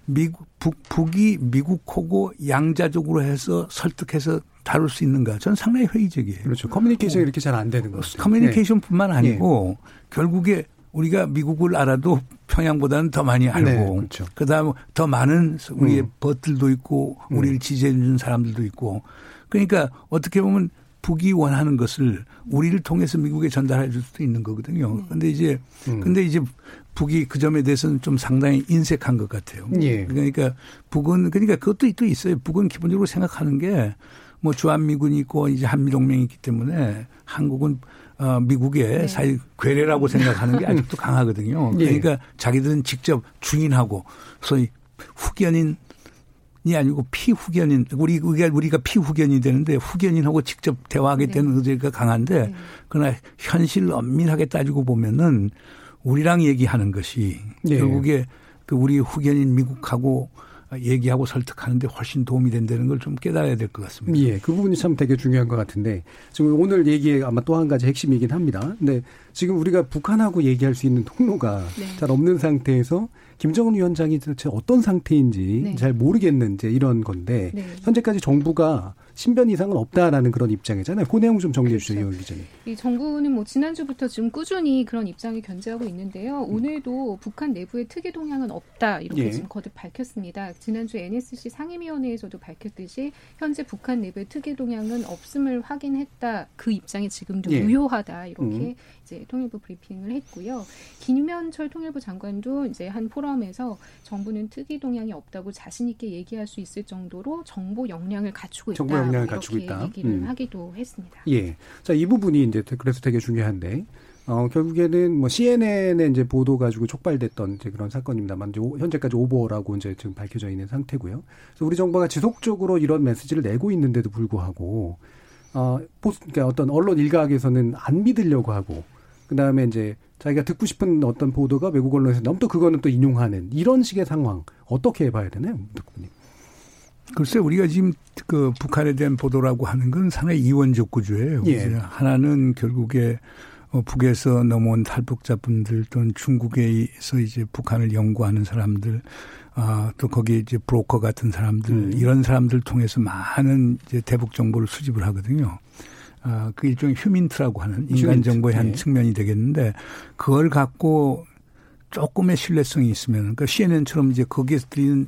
S6: 미국 북, 북이 미국하고 양자적으로 해서 설득해서 다룰 수 있는가? 저는 상당히 회의적이에요.
S2: 그렇죠. 커뮤니케이션이 어. 이렇게 잘 안 되는 거죠.
S6: 커뮤니케이션뿐만 네. 아니고 네. 결국에 우리가 미국을 알아도 평양보다는 더 많이 알고 네, 그렇죠. 그다음 더 많은 우리의 음. 벗들도 있고 우리를 음. 지지해 주는 사람들도 있고 그러니까 어떻게 보면 북이 원하는 것을 우리를 통해서 미국에 전달해 줄 수도 있는 거거든요. 네. 근데 이제 음. 근데 이제 북이 그 점에 대해서는 좀 상당히 인색한 것 같아요. 예. 그러니까 북은 그러니까 그것도 또 있어요. 북은 기본적으로 생각하는 게 뭐 주한미군이 있고 이제 한미동맹이 있기 때문에 한국은 어, 미국의 네. 사실 괴뢰라고 생각하는 게 아직도 강하거든요. 예. 그러니까 자기들은 직접 주인하고 소위 후견인 이 아니고 피후견인 우리 우리가 우리가 피후견이 되는데 후견인하고 직접 대화하게 되는 네. 의지가 강한데 네. 그러나 현실 엄밀하게 따지고 보면은 우리랑 얘기하는 것이 네. 결국에 그 우리 후견인 미국하고 얘기하고 설득하는데 훨씬 도움이 된다는 걸 좀 깨달아야 될 것 같습니다.
S2: 예, 그 부분이 참 되게 중요한 것 같은데 지금 오늘 얘기에 아마 또 한 가지 핵심이긴 합니다. 근데 지금 우리가 북한하고 얘기할 수 있는 통로가 네. 잘 없는 상태에서 김정은 위원장이 도대체 어떤 상태인지 네. 잘 모르겠는 지 이런 건데 네. 현재까지 정부가 신변 이상은 없다라는 그런 입장이잖아요. 그 내용 좀 정리해 그렇죠. 주세요, 기자님.
S7: 이 정부는 뭐 지난주부터 지금 꾸준히 그런 입장을 견지하고 있는데요. 오늘도 북한 내부의 특이 동향은 없다 이렇게 예. 지금 거듭 밝혔습니다. 지난주 NSC 상임위원회에서도 밝혔듯이 현재 북한 내부의 특이 동향은 없음을 확인했다. 그 입장이 지금도 예. 유효하다 이렇게 음. 이제 통일부 브리핑을 했고요. 김현철 통일부 장관도 이제 한 포럼에서 정부는 특이 동향이 없다고 자신 있게 얘기할 수 있을 정도로 정보 역량을 갖추고 있다. 역량을 갖추고 있다. 얘기를 음. 하기도 했습니다.
S2: 예. 자, 이 부분이 이제 그래서 되게 중요한데 어, 결국에는 뭐 CNN에 이제 보도 가지고 촉발됐던 이제 그런 사건입니다만 이제 현재까지 오버라고 이제 지금 밝혀져 있는 상태고요. 그래서 우리 정부가 지속적으로 이런 메시지를 내고 있는데도 불구하고 어, 포스, 그러니까 어떤 언론 일각에서는 안 믿으려고 하고 그 다음에 이제 자기가 듣고 싶은 어떤 보도가 외국 언론에서 너무 또 그거는 또 인용하는 이런 식의 상황 어떻게 봐야 되나요,
S6: 덕분님? 글쎄 우리가 지금 그 북한에 대한 보도라고 하는 건 상당히 이원적 구조예요. 예. 하나는 결국에 어, 북에서 넘어온 탈북자분들 또는 중국에서 이제 북한을 연구하는 사람들, 아, 또 거기 이제 브로커 같은 사람들, 음. 이런 사람들 통해서 많은 이제 대북 정보를 수집을 하거든요. 아, 그 일종의 휴민트라고 하는 인간 정보의 한 네. 측면이 되겠는데 그걸 갖고 조금의 신뢰성이 있으면 그러니까 CNN처럼 이제 거기에서 드리는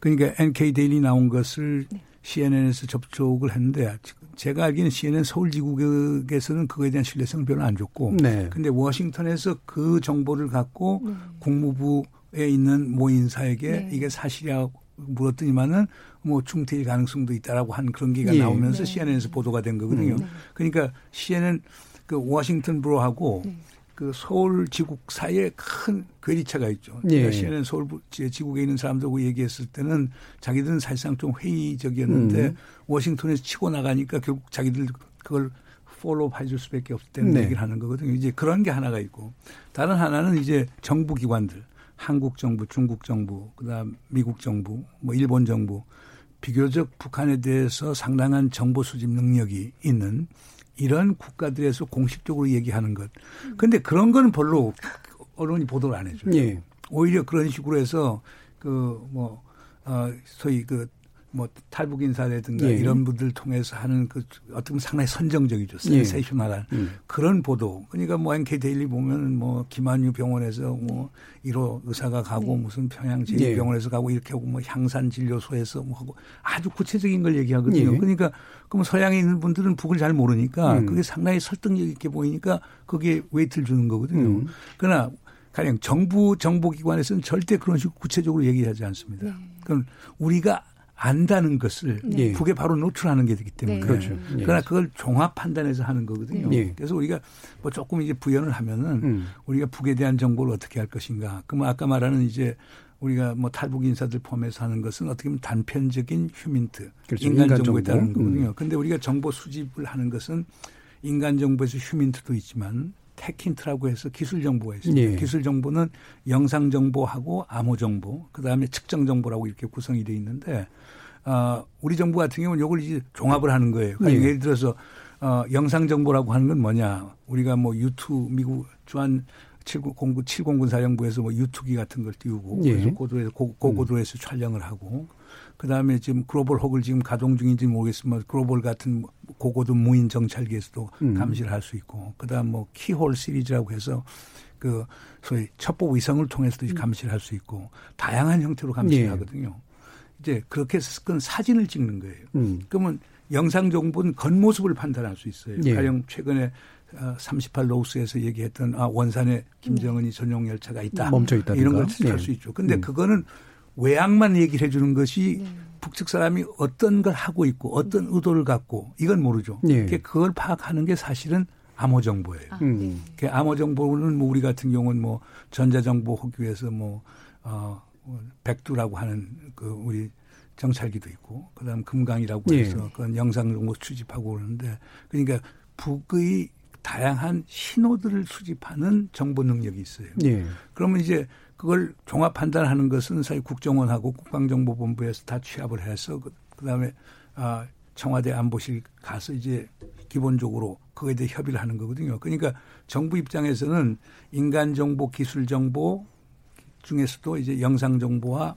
S6: 그러니까 NK 데일리 나온 것을 네. CNN에서 접촉을 했는데 제가 알기는 CNN 서울지국에서는 그거에 대한 신뢰성을 별로 안 줬고 네. 근데 워싱턴에서 그 정보를 갖고 네. 국무부에 있는 모 인사에게 네. 이게 사실이라고 물었더니만은 뭐 중태일 가능성도 있다라고 한 그런 게가 예. 나오면서 네. CNN에서 보도가 된 거거든요. 음. 그러니까 CNN 그 워싱턴 bureau하고 네. 그 서울 지국 사이에 큰 괴리차가 있죠. 예. 그러니까 CNN 서울 지국에 있는 사람들하고 얘기했을 때는 자기들은 사실상 좀 회의적이었는데 음. 워싱턴에서 치고 나가니까 결국 자기들 그걸 follow 해줄 수밖에 없다는 네. 얘기를 하는 거거든요. 이제 그런 게 하나가 있고 다른 하나는 이제 정부 기관들 한국 정부, 중국 정부, 그다음 미국 정부, 뭐 일본 정부 비교적 북한에 대해서 상당한 정보 수집 능력이 있는 이런 국가들에서 공식적으로 얘기하는 것. 근데 그런 거는 별로 언론이 보도를 안 해줘요. 예. 오히려 그런 식으로 해서 그 뭐 어, 소위 그 뭐 탈북 인사라든가 예. 이런 분들 통해서 하는 그 어떻게 보면 상당히 선정적이죠. 센세이셔널한 예. 음. 그런 보도. 그러니까 뭐 NK 데일리 보면 뭐 김한유 병원에서 뭐 1호 의사가 가고 네. 무슨 평양 제2병원에서 예. 가고 이렇게 하고 뭐 향산 진료소에서 뭐 하고 아주 구체적인 걸 얘기하거든요. 예. 그러니까 그럼 서양에 있는 분들은 북을 잘 모르니까 음. 그게 상당히 설득력 있게 보이니까 거기에 weight를 주는 거거든요. 음. 그러나 가령 정부 정보기관에서는 절대 그런 식으로 구체적으로 얘기하지 않습니다. 네. 그럼 우리가 안다는 것을 네. 북에 바로 노출하는 게 되기 때문에 네. 그렇죠. 예. 그러나 그걸 종합 판단해서 하는 거거든요. 네. 그래서 우리가 뭐 조금 이제 부연을 하면은 음. 우리가 북에 대한 정보를 어떻게 할 것인가. 그러면 아까 말하는 이제 우리가 뭐 탈북 인사들 포함해서 하는 것은 어떻게 보면 단편적인 휴민트 그렇죠. 인간, 인간 정보에 따른 거거든요. 음. 근데 우리가 정보 수집을 하는 것은 인간 정보에서 휴민트도 있지만 테킨트라고 해서 기술 정보가 있습니다. 예. 기술 정보는 영상 정보하고 암호 정보, 그 다음에 측정 정보라고 이렇게 구성이 돼 있는데 어, 우리 정부 같은 경우는 이걸 이제 종합을 하는 거예요. 그러니까 예. 예를 들어서 어, 영상 정보라고 하는 건 뭐냐? 우리가 뭐 유튜브 미국 주한 709 7공군 사령부에서 뭐 유튜기 같은 걸 띄우고 예. 그래서 고도에서 고, 고고도에서 음. 촬영을 하고 그 다음에 지금 글로벌 혹을 지금 가동 중인지 모르겠지만 글로벌 같은 고고도 무인 정찰기에서도 음. 감시를 할 수 있고 그 다음 뭐 키홀 시리즈라고 해서 그 소위 첩보 위성을 통해서도 음. 감시를 할 수 있고 다양한 형태로 감시를 예. 하거든요. 이제 그렇게 해서 그건 사진을 찍는 거예요. 음. 그러면 영상 정보는 겉모습을 판단할 수 있어요. 예. 가령 최근에 38 어, 로스에서 얘기했던 아 원산에 김정은이 전용 열차가 있다.
S2: 멈춰 있다.
S6: 이런 걸 찾을 네. 수 있죠. 근데 음. 그거는 외양만 얘기를 해 주는 것이 네. 북측 사람이 어떤 걸 하고 있고 어떤 네. 의도를 갖고 이건 모르죠. 네. 그걸 파악하는 게 사실은 암호 정보예요. 아, 음. 그 암호 정보는 뭐 우리 같은 경우는 뭐 전자 정보 호기에서 뭐 어, 백두라고 하는 그 우리 정찰기도 있고 그다음 금강이라고 해서 예. 그건 영상 정보 수집하고 그러는데 그러니까 북의 다양한 신호들을 수집하는 정보 능력이 있어요. 예. 그러면 이제 그걸 종합 판단하는 것은 사실 국정원하고 국방정보본부에서 다 취합을 해서 그, 그다음에 아 청와대 안보실 가서 이제 기본적으로 그거에 대해 협의를 하는 거거든요. 그러니까 정부 입장에서는 인간 정보, 기술 정보 중에서도 이제 영상 정보와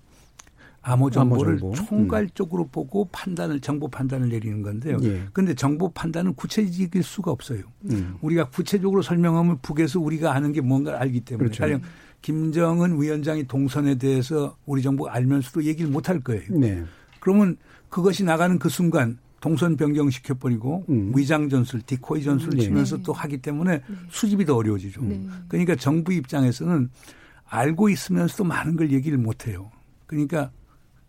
S6: 암호 정보를 정보. 총괄적으로 음. 보고 판단을 정보 판단을 내리는 건데요. 그런데 예. 정보 판단은 구체적일 수가 없어요. 음. 우리가 구체적으로 설명하면 북에서 우리가 아는 게 뭔가를 알기 때문에 그렇죠. 가령 김정은 위원장이 동선에 대해서 우리 정부가 알면서도 얘기를 못 할 거예요. 네. 그러면 그것이 나가는 그 순간 동선 변경시켜 버리고 음. 위장 전술, 디코이 전술을 네. 치면서 또 하기 때문에 네. 수집이 더 어려워지죠. 네. 그러니까 정부 입장에서는 알고 있으면서도 많은 걸 얘기를 못 해요. 그러니까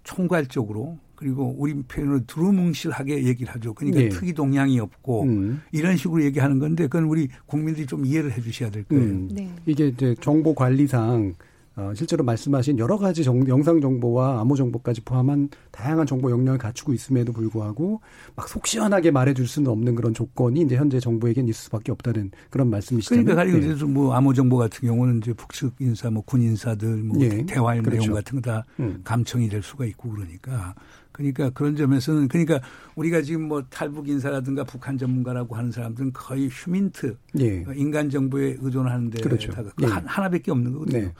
S6: 총괄적으로 그리고 우리 표현으로 두루뭉실하게 얘기를 하죠. 그러니까 네. 특이 동향이 없고 음. 이런 식으로 얘기하는 건데 그건 우리 국민들이 좀 이해를 해 주셔야 될 거예요. 음. 네.
S2: 이게 이제 정보 관리상 어, 실제로 말씀하신 여러 가지 정, 영상 정보와 암호 정보까지 포함한 다양한 정보 역량을 갖추고 있음에도 불구하고 막 속 시원하게 말해줄 수는 없는 그런 조건이 이제 현재 정부에겐 있을 수밖에 없다는 그런 말씀이시잖아요.
S6: 그러니까 가령 네. 뭐 암호 정보 같은 경우는 이제 북측 인사, 뭐 군 인사들, 뭐 예. 대화의 그렇죠. 내용 같은 거다 음. 감청이 될 수가 있고 그러니까 그러니까 그런 점에서는 그러니까 우리가 지금 뭐 탈북 인사라든가 북한 전문가라고 하는 사람들은 거의 HUMINT 예. 인간 정보에 의존하는 데다가 그렇죠. 예. 하나밖에 없는 거거든요. 네.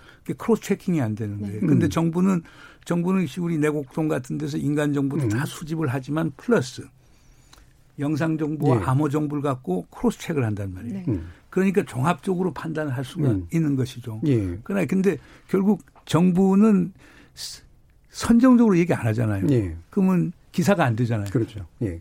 S6: cross checking이 안 되는 거예요. 네. 근데 음. 정부는 정부는 우리 내곡동 같은 데서 인간 정보도 음. 다 수집을 하지만 플러스 영상 정보와 예. 암호 정보를 갖고 크로스 체크를 한단 말이에요. 네. 음. 그러니까 종합적으로 판단을 할 수가 음. 있는 것이죠. 예. 그러나 근데 결국 정부는 선정적으로 얘기 안 하잖아요. 예. 그러면 기사가 안 되잖아요.
S2: 그렇죠. 예.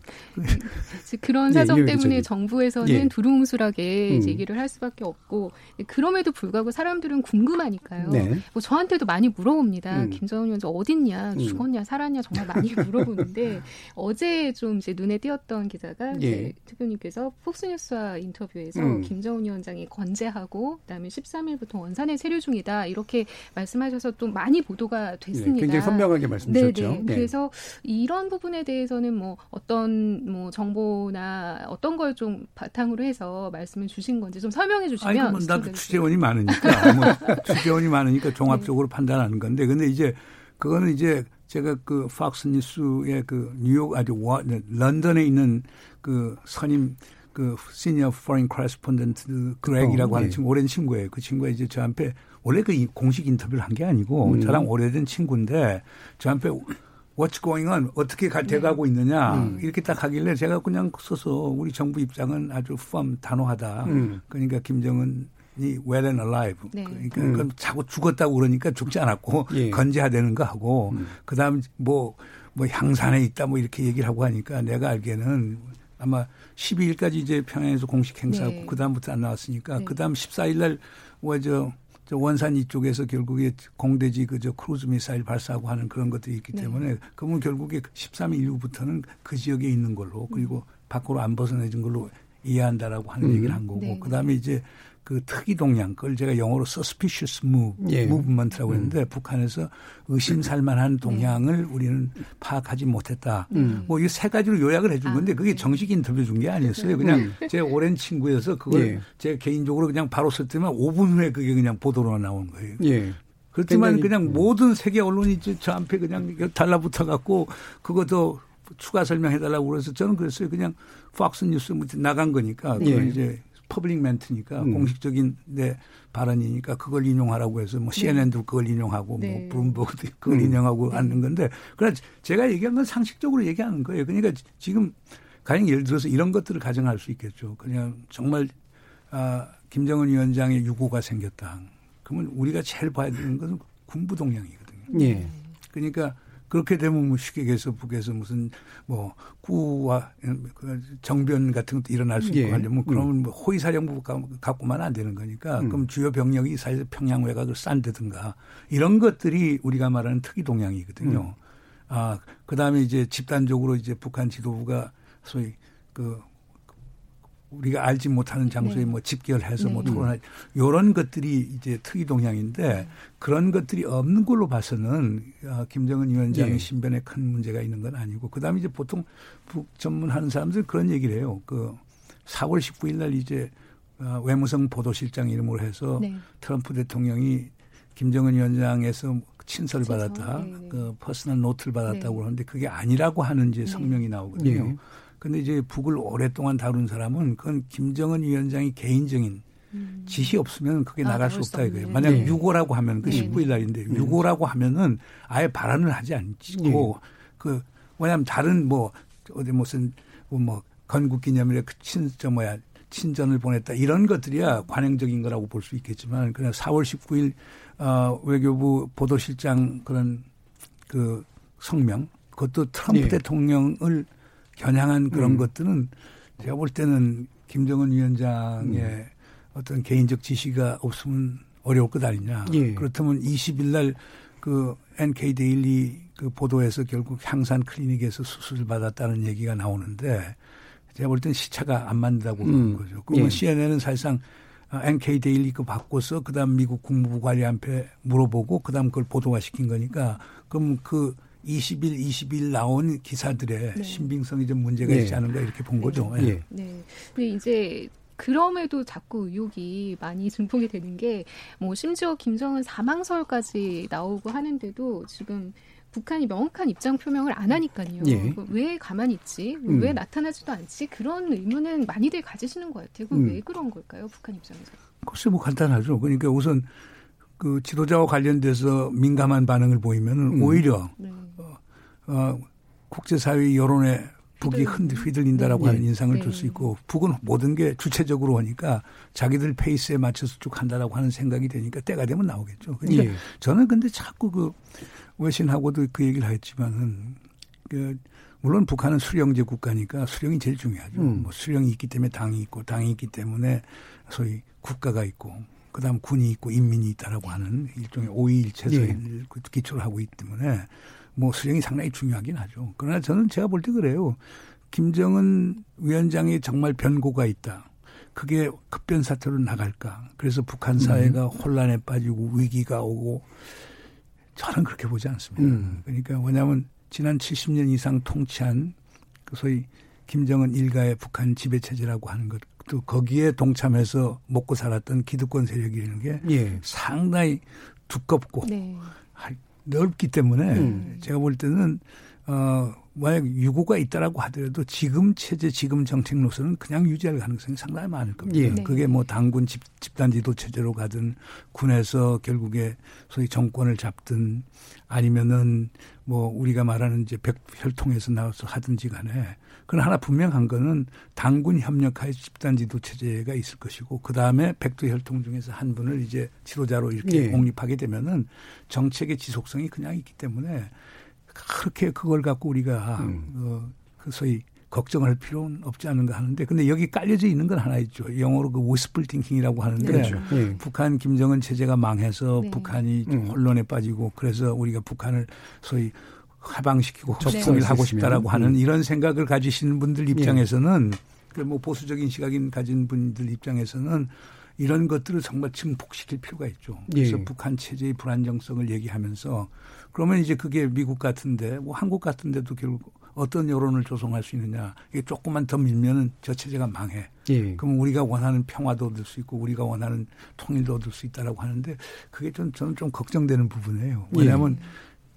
S7: 그런 사정 예, 때문에 정부에서는 예. 두루뭉술하게 음. 얘기를 할 수밖에 없고 그럼에도 불구하고 사람들은 궁금하니까요. 네. 뭐 저한테도 많이 물어봅니다. 음. 김정은 위원장 어딨냐, 음. 죽었냐, 살았냐 정말 많이 물어보는데 어제 좀 이제 눈에 띄었던 기자가 예. 특교님께서 폭스뉴스와 인터뷰에서 음. 김정은 위원장이 건재하고 그다음에 13일부터 원산에 세류 중이다 이렇게 말씀하셔서 또 많이 보도가 됐습니다. 네,
S2: 굉장히 선명하게 말씀하셨죠. 네네.
S7: 네. 그래서 이런 부분 부분에 대해서는 뭐 어떤 뭐 정보나 어떤 걸 좀 바탕으로 해서 말씀을 주신 건지 좀 설명해 주시면.
S6: 아니, 뭐 나도 취재원이 많으니까 뭐 취재원이 많으니까 종합적으로 네. 판단하는 건데 근데 이제 그거는 이제 제가 그 Fox News의 그 뉴욕 아주 와, 네, 런던에 있는 그 선임 그 senior foreign correspondent Greg이라고 어, 하는 네. 친구 오랜 친구예요. 그 친구가 이제 저한테 원래 그 공식 인터뷰를 한 게 아니고 음. 저랑 오래된 친구인데 저한테 what's going on 어떻게 가, 돼가고 네. 있느냐 음. 이렇게 딱 하길래 제가 그냥 써서 우리 정부 입장은 아주 firm 단호하다. 음. 그러니까 김정은 이 well and alive. 네. 그러니까 음. 자꾸 죽었다고 그러니까 죽지 않았고 예. 건재하다는 거 하고 음. 그다음 뭐뭐 뭐 향산에 있다 뭐 이렇게 얘기를 하고 하니까 내가 알기에는 아마 12일까지 이제 평양에서 공식 행사하고 네. 그다음부터 안 나왔으니까 네. 그다음 14일 날 뭐저 저 원산 이쪽에서 결국에 공대지 그저 크루즈 미사일 발사하고 하는 그런 것들이 있기 네. 때문에 그러면 결국에 13일 이후부터는 그 지역에 있는 걸로 그리고 음. 밖으로 안 벗어나진 걸로 이해한다라고 하는 음. 얘기를 한 거고 네. 그다음에 이제 그 특이 동향 그걸 제가 영어로 suspicious move, 예. movement라고 음. 했는데 음. 북한에서 의심 살만한 네. 동향을 네. 우리는 파악하지 못했다. 음. 뭐이 세 가지로 요약을 해준 아, 건데 그게 네. 정식 인터뷰 준 게 아니었어요. 그냥 음. 제 오랜 친구여서 그걸 예. 제가 개인적으로 그냥 바로 썼더만 5분 후에 그게 그냥 보도로 나온 거예요. 예. 그렇지만 그냥 음. 모든 세계 언론이 저 앞에 그냥 달라붙어 갖고 그것도 추가 설명해달라고 그래서 저는 그랬어요. 그냥 Fox News 뭐 나간 거니까 그걸 예. 이제 public 멘트니까 음. 공식적인 내 발언이니까 그걸 인용하라고 해서 뭐 CNN도 그걸 인용하고 뭐 네. 뭐 브룸버그도 그걸 음. 인용하고 네. 하는 건데 그러나 제가 얘기한 건 상식적으로 얘기하는 거예요. 그러니까 지금 가령 예를 들어서 이런 것들을 가정할 수 있겠죠. 그냥 정말 아 김정은 위원장의 유고가 생겼다. 그러면 우리가 제일 봐야 되는 것은 군부 동향이거든요. 예. 그러니까 그렇게 되면 뭐 쉽게 얘기해서 북에서 무슨 뭐 구와 그 정변 같은 것도 일어날 수 있고 예. 하려면 그러면 뭐 호위사령부 갖고만 안 되는 거니까 음. 그럼 주요 병력이 사실 평양 외곽을 싼다든가 이런 것들이 우리가 말하는 특이 동향이거든요. 음. 아, 그 다음에 이제 집단적으로 이제 북한 지도부가 소위 그 우리가 알지 못하는 장소에 네. 뭐 집결해서 뭐 네. 뭐 토론할 요런 것들이 이제 특이 동향인데 네. 그런 것들이 없는 걸로 봐서는 아, 김정은 위원장의 네. 신변에 큰 문제가 있는 건 아니고 그다음에 이제 보통 북 전문하는 사람들 그런 얘기를 해요. 그 4월 19일 날 이제 아, 외무성 보도실장 이름으로 해서 네. 트럼프 대통령이 김정은 위원장에서 친서를 받았다. 네, 네. 그 personal note를 받았다고 그러는데 그게 아니라고 하는 이제 성명이 나오거든요. 근데 이제 북을 오랫동안 다룬 사람은 그건 김정은 위원장이 개인적인 음. 지시 없으면 그게 아, 나갈 수 없다 이거예요. 만약 네. 유고라고 하면 그 네. 19일 날인데 네. 유고라고 하면은 아예 발언을 하지 않고 네. 그 왜냐하면 다른 뭐 어디 무슨 뭐 건국 기념일에 그 친저 뭐야 친전을 보냈다 이런 것들이야 관행적인 거라고 볼 수 있겠지만 그냥 4월 19일 어 외교부 보도실장 그런 그 성명 그것도 트럼프 네. 대통령을 겨냥한 그런 음. 것들은 제가 볼 때는 김정은 위원장의 음. 어떤 개인적 지시가 없으면 어려울 것 아니냐. 예. 그렇다면 20일 날 그 NK Daily 그 보도에서 결국 향산 클리닉에서 수술을 받았다는 얘기가 나오는데 제가 볼 땐 시차가 안 맞는다고 음. 거죠. 그러면 예. CNN은 사실상 NK Daily 그 받고서 그다음 미국 국무부 관리한테 물어보고 그다음 그걸 보도화 시킨 거니까 그럼 그 20일, 20일 나온 기사들의 네. 신빙성이 좀 문제가 네. 있지 않은가 이렇게 본 거죠.
S7: 네. 네. 네. 근데 이제 그럼에도 자꾸 의혹이 많이 증폭이 되는 게 뭐 심지어 김정은 사망설까지 나오고 하는데도 지금 북한이 명확한 입장 표명을 안 하니까요. 예. 왜 가만히 있지? 음. 왜 나타나지도 않지? 그런 의문은 많이들 가지시는 것 같아요. 음. 왜 그런 걸까요? 북한 입장에서.
S6: 글쎄 뭐 간단하죠. 그러니까 우선 그 지도자와 관련돼서 민감한 반응을 보이면은 음. 오히려 네. 어, 어, 국제사회 여론에 북이 흔들, 휘둘린다라고 네. 하는 인상을 네. 줄수 있고 북은 모든 게 주체적으로 오니까 자기들 페이스에 맞춰서 쭉 한다라고 하는 생각이 되니까 때가 되면 나오겠죠. 그러니까 예. 저는 근데 자꾸 그 외신하고도 그 얘기를 했지만은 그 물론 북한은 수령제 국가니까 수령이 제일 중요하죠. 음. 뭐 수령이 있기 때문에 당이 있고 당이 있기 때문에 소위 국가가 있고 그다음 군이 있고 인민이 있다라고 하는 일종의 오이일 체제를 예. 기초로 하고 있기 때문에 뭐 수령이 상당히 중요하긴 하죠. 그러나 저는 제가 볼 때 그래요. 김정은 위원장이 정말 변고가 있다. 그게 급변 사태로 나갈까? 그래서 북한 사회가 음. 혼란에 빠지고 위기가 오고 저는 그렇게 보지 않습니다. 음. 그러니까 왜냐하면 지난 70년 이상 통치한 그 소위 김정은 일가의 북한 지배 체제라고 하는 것, 또 거기에 동참해서 먹고 살았던 기득권 세력이라는 게 예. 상당히 두껍고 네. 넓기 때문에 음. 제가 볼 때는 어 만약 유고가 있다라고 하더라도 지금 체제 지금 정책로서는 그냥 유지할 가능성이 상당히 많을 겁니다. 예. 그게 뭐 당군 집, 집단 지도 체제로 가든 군에서 결국에 소위 정권을 잡든 아니면은 뭐 우리가 말하는 이제 백혈통에서 나와서 하든지 간에 그러나 하나 분명한 거는 당군 협력하에 집단 지도 체제가 있을 것이고 그 다음에 백두 혈통 중에서 한 분을 이제 지도자로 이렇게 예. 공립하게 되면은 정책의 지속성이 그냥 있기 때문에 그렇게 그걸 갖고 우리가 음. 어, 그 소위 걱정할 필요는 없지 않은가 하는데 근데 여기 깔려져 있는 건 하나 있죠. 영어로 그 위스플 팅킹이라고 하는데 그렇죠. 네. 북한 김정은 체제가 망해서 네. 북한이 음. 혼란에 빠지고 그래서 우리가 북한을 소위 해방시키고 접속을 하고 싶다라고 하는 음. 이런 생각을 가지시는 분들 입장에서는 예. 그뭐 보수적인 시각인 가진 분들 입장에서는 이런 것들을 정말 증폭시킬 필요가 있죠. 그래서 예. 북한 체제의 불안정성을 얘기하면서 그러면 이제 그게 미국 같은데 뭐 한국 같은데도 결국 어떤 여론을 조성할 수 있느냐. 이게 조금만 더 밀면은 저 체제가 망해. 예. 그럼 우리가 원하는 평화도 얻을 수 있고 우리가 원하는 통일도 얻을 수 있다라고 하는데 그게 좀 저는 좀 걱정되는 부분이에요. 왜냐하면 예.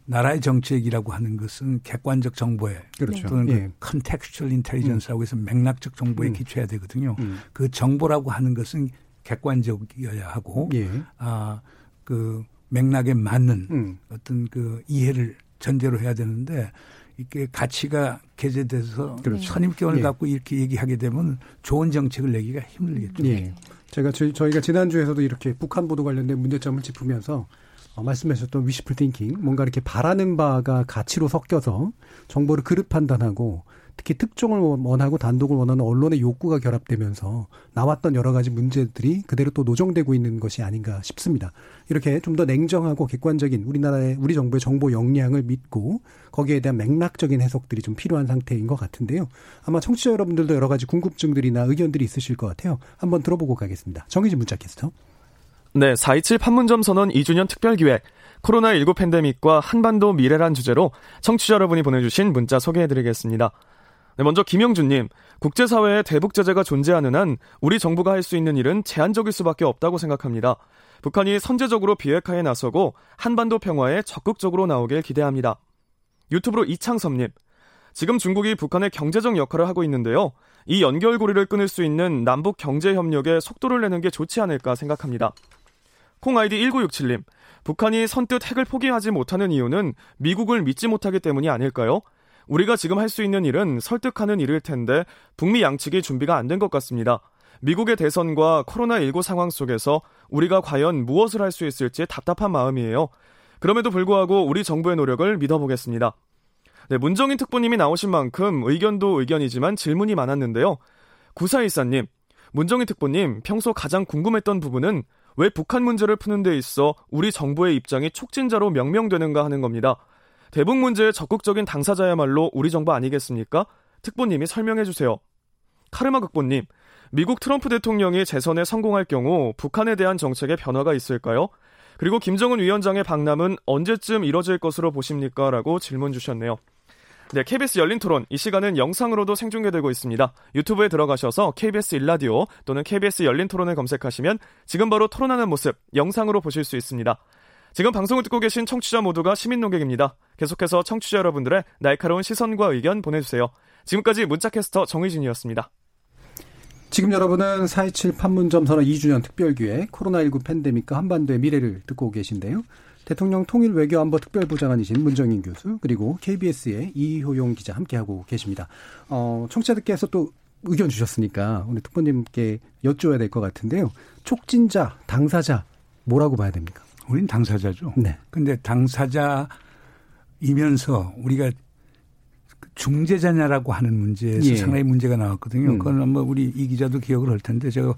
S6: 나라의 정책이라고 하는 것은 객관적 정보에 그렇죠. 또는 그 예. 그 contextual intelligence라고 해서 맥락적 정보에 음. 기초해야 되거든요. 음. 그 정보라고 하는 것은 객관적이어야 하고 예. 아그 맥락에 맞는 음. 어떤 그 이해를 전제로 해야 되는데 이게 가치가 개재돼서 그렇죠. 선입견을 예. 갖고 이렇게 얘기하게 되면 좋은 정책을 내기가 힘들겠죠. 예.
S2: 제가 저희, 저희가 지난주에서도 이렇게 북한 보도 관련된 문제점을 짚으면서 어, 말씀하셨던 위시풀 띵킹, 뭔가 이렇게 바라는 바가 가치로 섞여서 정보를 그릇 판단하고 특히 특종을 원하고 단독을 원하는 언론의 욕구가 결합되면서 나왔던 여러 가지 문제들이 그대로 또 노정되고 있는 것이 아닌가 싶습니다. 이렇게 좀 더 냉정하고 객관적인 우리나라의 우리 정부의 정보 역량을 믿고 거기에 대한 맥락적인 해석들이 좀 필요한 상태인 것 같은데요. 아마 청취자 여러분들도 여러 가지 궁금증들이나 의견들이 있으실 것 같아요. 한번 들어보고 가겠습니다. 정희진 문자 캐스터.
S8: 네, 4.27 판문점 선언 2주년 특별기획 코로나19 팬데믹과 한반도 미래란 주제로 청취자 여러분이 보내주신 문자 소개해드리겠습니다. 네, 먼저 김영준님, 국제사회에 대북 제재가 존재하는 한 우리 정부가 할 수 있는 일은 제한적일 수밖에 없다고 생각합니다. 북한이 선제적으로 비핵화에 나서고 한반도 평화에 적극적으로 나오길 기대합니다. 유튜브로 이창섭님, 지금 중국이 북한의 경제적 역할을 하고 있는데요. 이 연결고리를 끊을 수 있는 남북 경제 협력에 속도를 내는 게 좋지 않을까 생각합니다. 콩 아이디 1967님, 북한이 선뜻 핵을 포기하지 못하는 이유는 미국을 믿지 못하기 때문이 아닐까요? 우리가 지금 할 수 있는 일은 설득하는 일일 텐데 북미 양측이 준비가 안 된 것 같습니다. 미국의 대선과 코로나19 상황 속에서 우리가 과연 무엇을 할 수 있을지 답답한 마음이에요. 그럼에도 불구하고 우리 정부의 노력을 믿어보겠습니다. 네, 문정인 특보님이 나오신 만큼 의견도 의견이지만 질문이 많았는데요. 구사일사님, 문정인 특보님, 평소 가장 궁금했던 부분은 왜 북한 문제를 푸는 데 있어 우리 정부의 입장이 촉진자로 명명되는가 하는 겁니다. 대북 문제의 적극적인 당사자야말로 우리 정부 아니겠습니까? 특보님이 설명해 주세요. 카르마 극보님, 미국 트럼프 대통령이 재선에 성공할 경우 북한에 대한 정책에 변화가 있을까요? 그리고 김정은 위원장의 방남은 언제쯤 이뤄질 것으로 보십니까? 라고 질문 주셨네요. 네, KBS 열린 토론. 이 시간은 영상으로도 생중계되고 있습니다. 유튜브에 들어가셔서 KBS 일라디오 또는 KBS 열린 토론을 검색하시면 지금 바로 토론하는 모습 영상으로 보실 수 있습니다. 지금 방송을 듣고 계신 청취자 모두가 시민 농객입니다. 계속해서 청취자 여러분들의 날카로운 시선과 의견 보내주세요. 지금까지 문자캐스터 정의진이었습니다.
S2: 지금 여러분은 4.27 판문점 선언 2주년 특별기획 코로나19 팬데믹과 한반도의 미래를 듣고 계신데요. 대통령 통일 외교안보 특별보좌관이신 문정인 교수 그리고 KBS의 이효용 기자 함께하고 계십니다. 어, 청취자들께서 또 의견 주셨으니까 오늘 특보님께 여쭤야 될 것 같은데요. 촉진자, 당사자 뭐라고 봐야 됩니까?
S6: 우린 당사자죠.
S2: 네.
S6: 근데 당사자이면서 우리가 중재자냐라고 하는 문제에서 예. 상당히 문제가 나왔거든요. 음. 그건 아마 우리 이 기자도 기억을 할 텐데 제가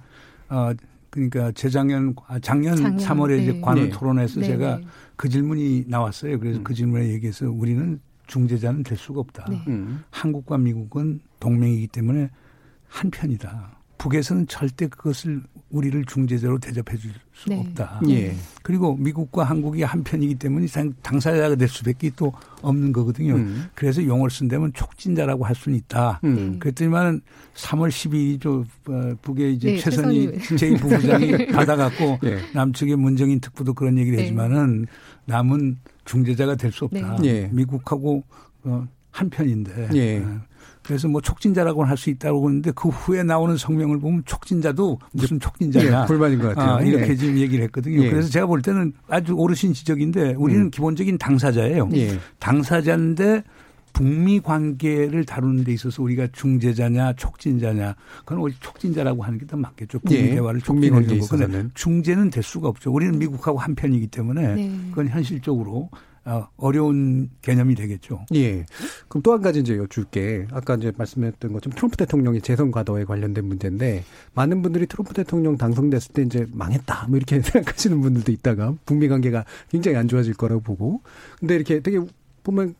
S6: 아 그러니까 재작년 아, 작년, 작년 3월에 네. 이제 관훈 네. 토론에서 네. 제가 네. 그 질문이 나왔어요. 그래서 음. 그 질문에 얘기해서 우리는 중재자는 될 수가 없다. 네. 음. 한국과 미국은 동맹이기 때문에 한 편이다. 북에서는 절대 그것을 우리를 중재자로 대접해 줄수 네. 없다. 예. 그리고 미국과 한국이 한 편이기 때문에 당사자가 될 수밖에 또 없는 거거든요. 음. 그래서 용어를 쓴다면 촉진자라고 할 수는 있다. 음. 그랬더니만 3월 12일 어, 북의 이제 네, 최선희 제2부부장이 받아갖고 네. 남측의 문정인 특보도 그런 얘기를 네. 하지만은 남은 중재자가 될 수 없다. 네. 예. 미국하고 어, 한 편인데. 예. 어, 그래서 뭐 촉진자라고 할수 있다고 하는데 그 후에 나오는 성명을 보면 촉진자도 무슨 촉진자냐.
S2: 예, 불만인 것 같아요.
S6: 아, 이렇게 예. 지금 얘기를 했거든요. 예. 그래서 제가 볼 때는 아주 오르신 지적인데 우리는 음. 기본적인 당사자예요. 예. 당사자인데 북미 관계를 다루는 데 있어서 우리가 중재자냐 촉진자냐 그건 우리 촉진자라고 하는 게 더 맞겠죠. 북미 예. 대화를 촉진하는 거고. 중재는 될 수가 없죠. 우리는 미국하고 한 편이기 때문에 네. 그건 현실적으로 어, 어려운 개념이 되겠죠.
S2: 예. 그럼 또 한 가지 이제 여쭐게. 아까 이제 말씀했던 것처럼 트럼프 대통령의 재선 과도에 관련된 문제인데 많은 분들이 트럼프 대통령 당선됐을 때 이제 망했다. 뭐 이렇게 생각하시는 분들도 있다가 북미 관계가 굉장히 안 좋아질 거라고 보고. 근데 이렇게 되게 보면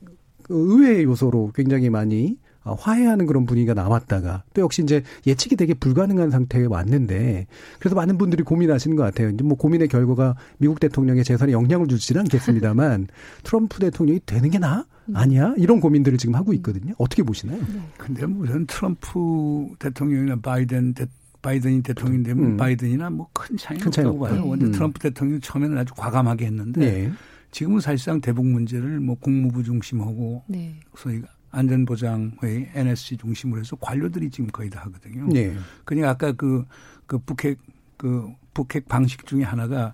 S2: 의외의 요소로 굉장히 많이 어, 화해하는 그런 분위기가 나왔다가 또 역시 이제 예측이 되게 불가능한 상태에 왔는데 그래서 많은 분들이 고민하시는 것 같아요. 이제 뭐 고민의 결과가 미국 대통령의 재선에 영향을 주지는 않겠습니다만 트럼프 대통령이 되는 게 나? 음. 아니야? 이런 고민들을 지금 하고 있거든요. 어떻게 보시나요? 네.
S6: 근데 무슨 트럼프 대통령이나 바이든 대, 바이든이 대통령이 되면 음. 바이든이나 뭐 큰 차이는 없다고 봐요. 근데 음. 트럼프 대통령이 처음에는 아주 과감하게 했는데 네. 지금은 사실상 대북 문제를 뭐 국무부 중심하고 네. 소위 안전보장회 NSC 중심으로 해서 관료들이 지금 거의 다 하거든요. 네. 그러니까 아까 그, 그 북핵, 그 북핵 방식 중에 하나가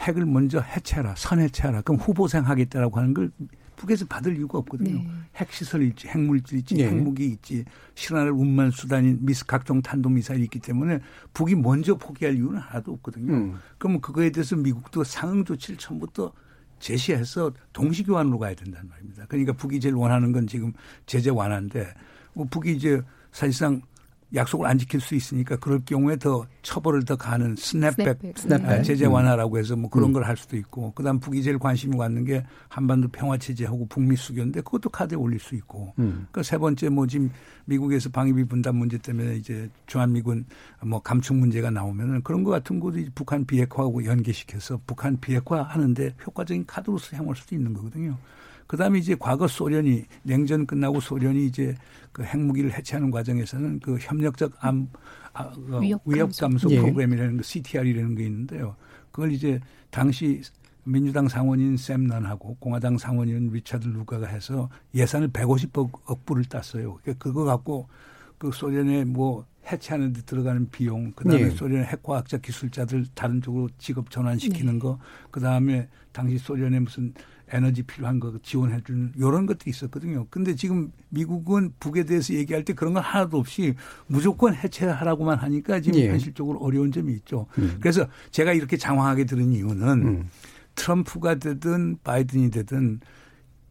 S6: 핵을 먼저 해체하라, 선해체하라. 그럼 후보생 하겠다라고 하는 걸 북에서 받을 이유가 없거든요. 네. 핵시설이 있지, 핵물질 있지, 네. 핵무기 있지, 실현할 운반 수단인 미스 각종 탄도미사일이 있기 때문에 북이 먼저 포기할 이유는 하나도 없거든요. 음. 그러면 그거에 대해서 미국도 상응 조치를 처음부터 제시해서 동시교환으로 가야 된다는 말입니다. 그러니까 북이 제일 원하는 건 지금 제재 완화인데 뭐 북이 이제 사실상 약속을 안 지킬 수 있으니까 그럴 경우에 더 처벌을 더 가는 snapback, snapback. 아, 제재 음. 완화라고 해서 뭐 그런 음. 걸할 수도 있고 그다음 북이 제일 관심이 갖는 게 한반도 평화 체제하고 북미 수교인데 그것도 카드에 올릴 수 있고 음. 그러니까 세 번째 뭐 지금 미국에서 방위비 분담 문제 때문에 이제 주한미군 뭐 감축 문제가 나오면은 그런 거 같은 것도 북한 비핵화하고 연계시켜서 북한 비핵화 하는데 효과적인 카드로 사용할 수도 있는 거거든요. 그다음에 이제 과거 소련이 냉전 끝나고 소련이 이제 그 핵무기를 해체하는 과정에서는 그 협력적 암 아, 그 위협 감소 예. 프로그램이라는 거 CTR이라는 게 있는데요. 그걸 이제 당시 민주당 상원인 샘넌하고 공화당 상원인 리차드 루가가 해서 예산을 150억 불을 땄어요. 그러니까 그거 갖고 그 소련의 뭐 해체하는 데 들어가는 비용, 그다음에 네. 소련의 핵과학자 기술자들 다른 쪽으로 직업 전환시키는 네. 거, 그다음에 당시 소련의 무슨 에너지 필요한 거 지원해 주는 이런 것들이 있었거든요. 근데 지금 미국은 북에 대해서 얘기할 때 그런 건 하나도 없이 무조건 해체하라고만 하니까 지금 예. 현실적으로 어려운 점이 있죠. 음. 그래서 제가 이렇게 장황하게 들은 이유는 음. 트럼프가 되든 바이든이 되든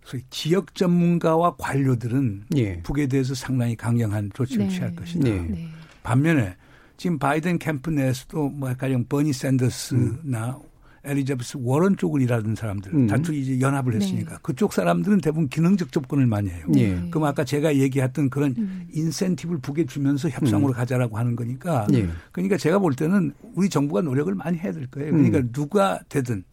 S6: 소위 지역 전문가와 관료들은 예. 북에 대해서 상당히 강경한 조치를 네. 취할 것이다. 네. 반면에 지금 바이든 캠프 내에서도 뭐 가령 버니 샌더스나 음. 엘리자베스 워런 쪽을 일하던 사람들 음. 다투 이제 연합을 네. 했으니까 네. 그쪽 사람들은 대부분 기능적 접근을 많이 해요. 네. 그럼 아까 제가 얘기했던 그런 음. 인센티브를 북에 주면서 협상으로 음. 가자라고 하는 거니까 네. 그러니까 제가 볼 때는 우리 정부가 노력을 많이 해야 될 거예요. 그러니까 음. 누가 되든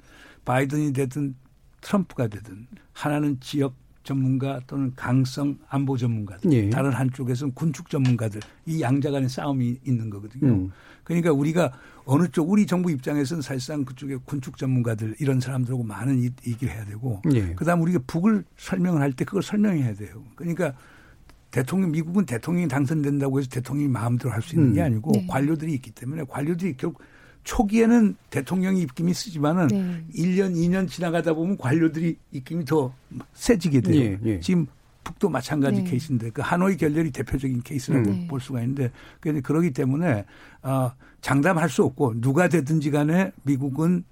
S6: 바이든이 되든 트럼프가 되든 하나는 지역 전문가 또는 강성 안보 전문가들 예. 다른 한쪽에서는 군축 전문가들 이 양자 간의 싸움이 있는 거거든요. 음. 그러니까 우리가 어느 쪽 우리 정부 입장에서는 사실상 그쪽에 군축 전문가들 이런 사람들하고 많은 얘기를 해야 되고 예. 그다음 우리가 북을 설명을 할 때 그걸 설명해야 돼요. 그러니까 대통령 미국은 대통령이 당선된다고 해서 대통령이 마음대로 할 수 있는 게 음. 아니고 네. 관료들이 있기 때문에 관료들이 결국 초기에는 대통령이 입김이 쓰지만은 네. 1년, 2년 지나가다 보면 관료들이 입김이 더 세지게 돼요. 예, 예. 지금 북도 마찬가지 네. 케이스인데 그 하노이 결렬이 대표적인 케이스라고 네. 볼 수가 있는데 그래서 그러기 때문에 어 장담할 수 없고 누가 되든지 간에 미국은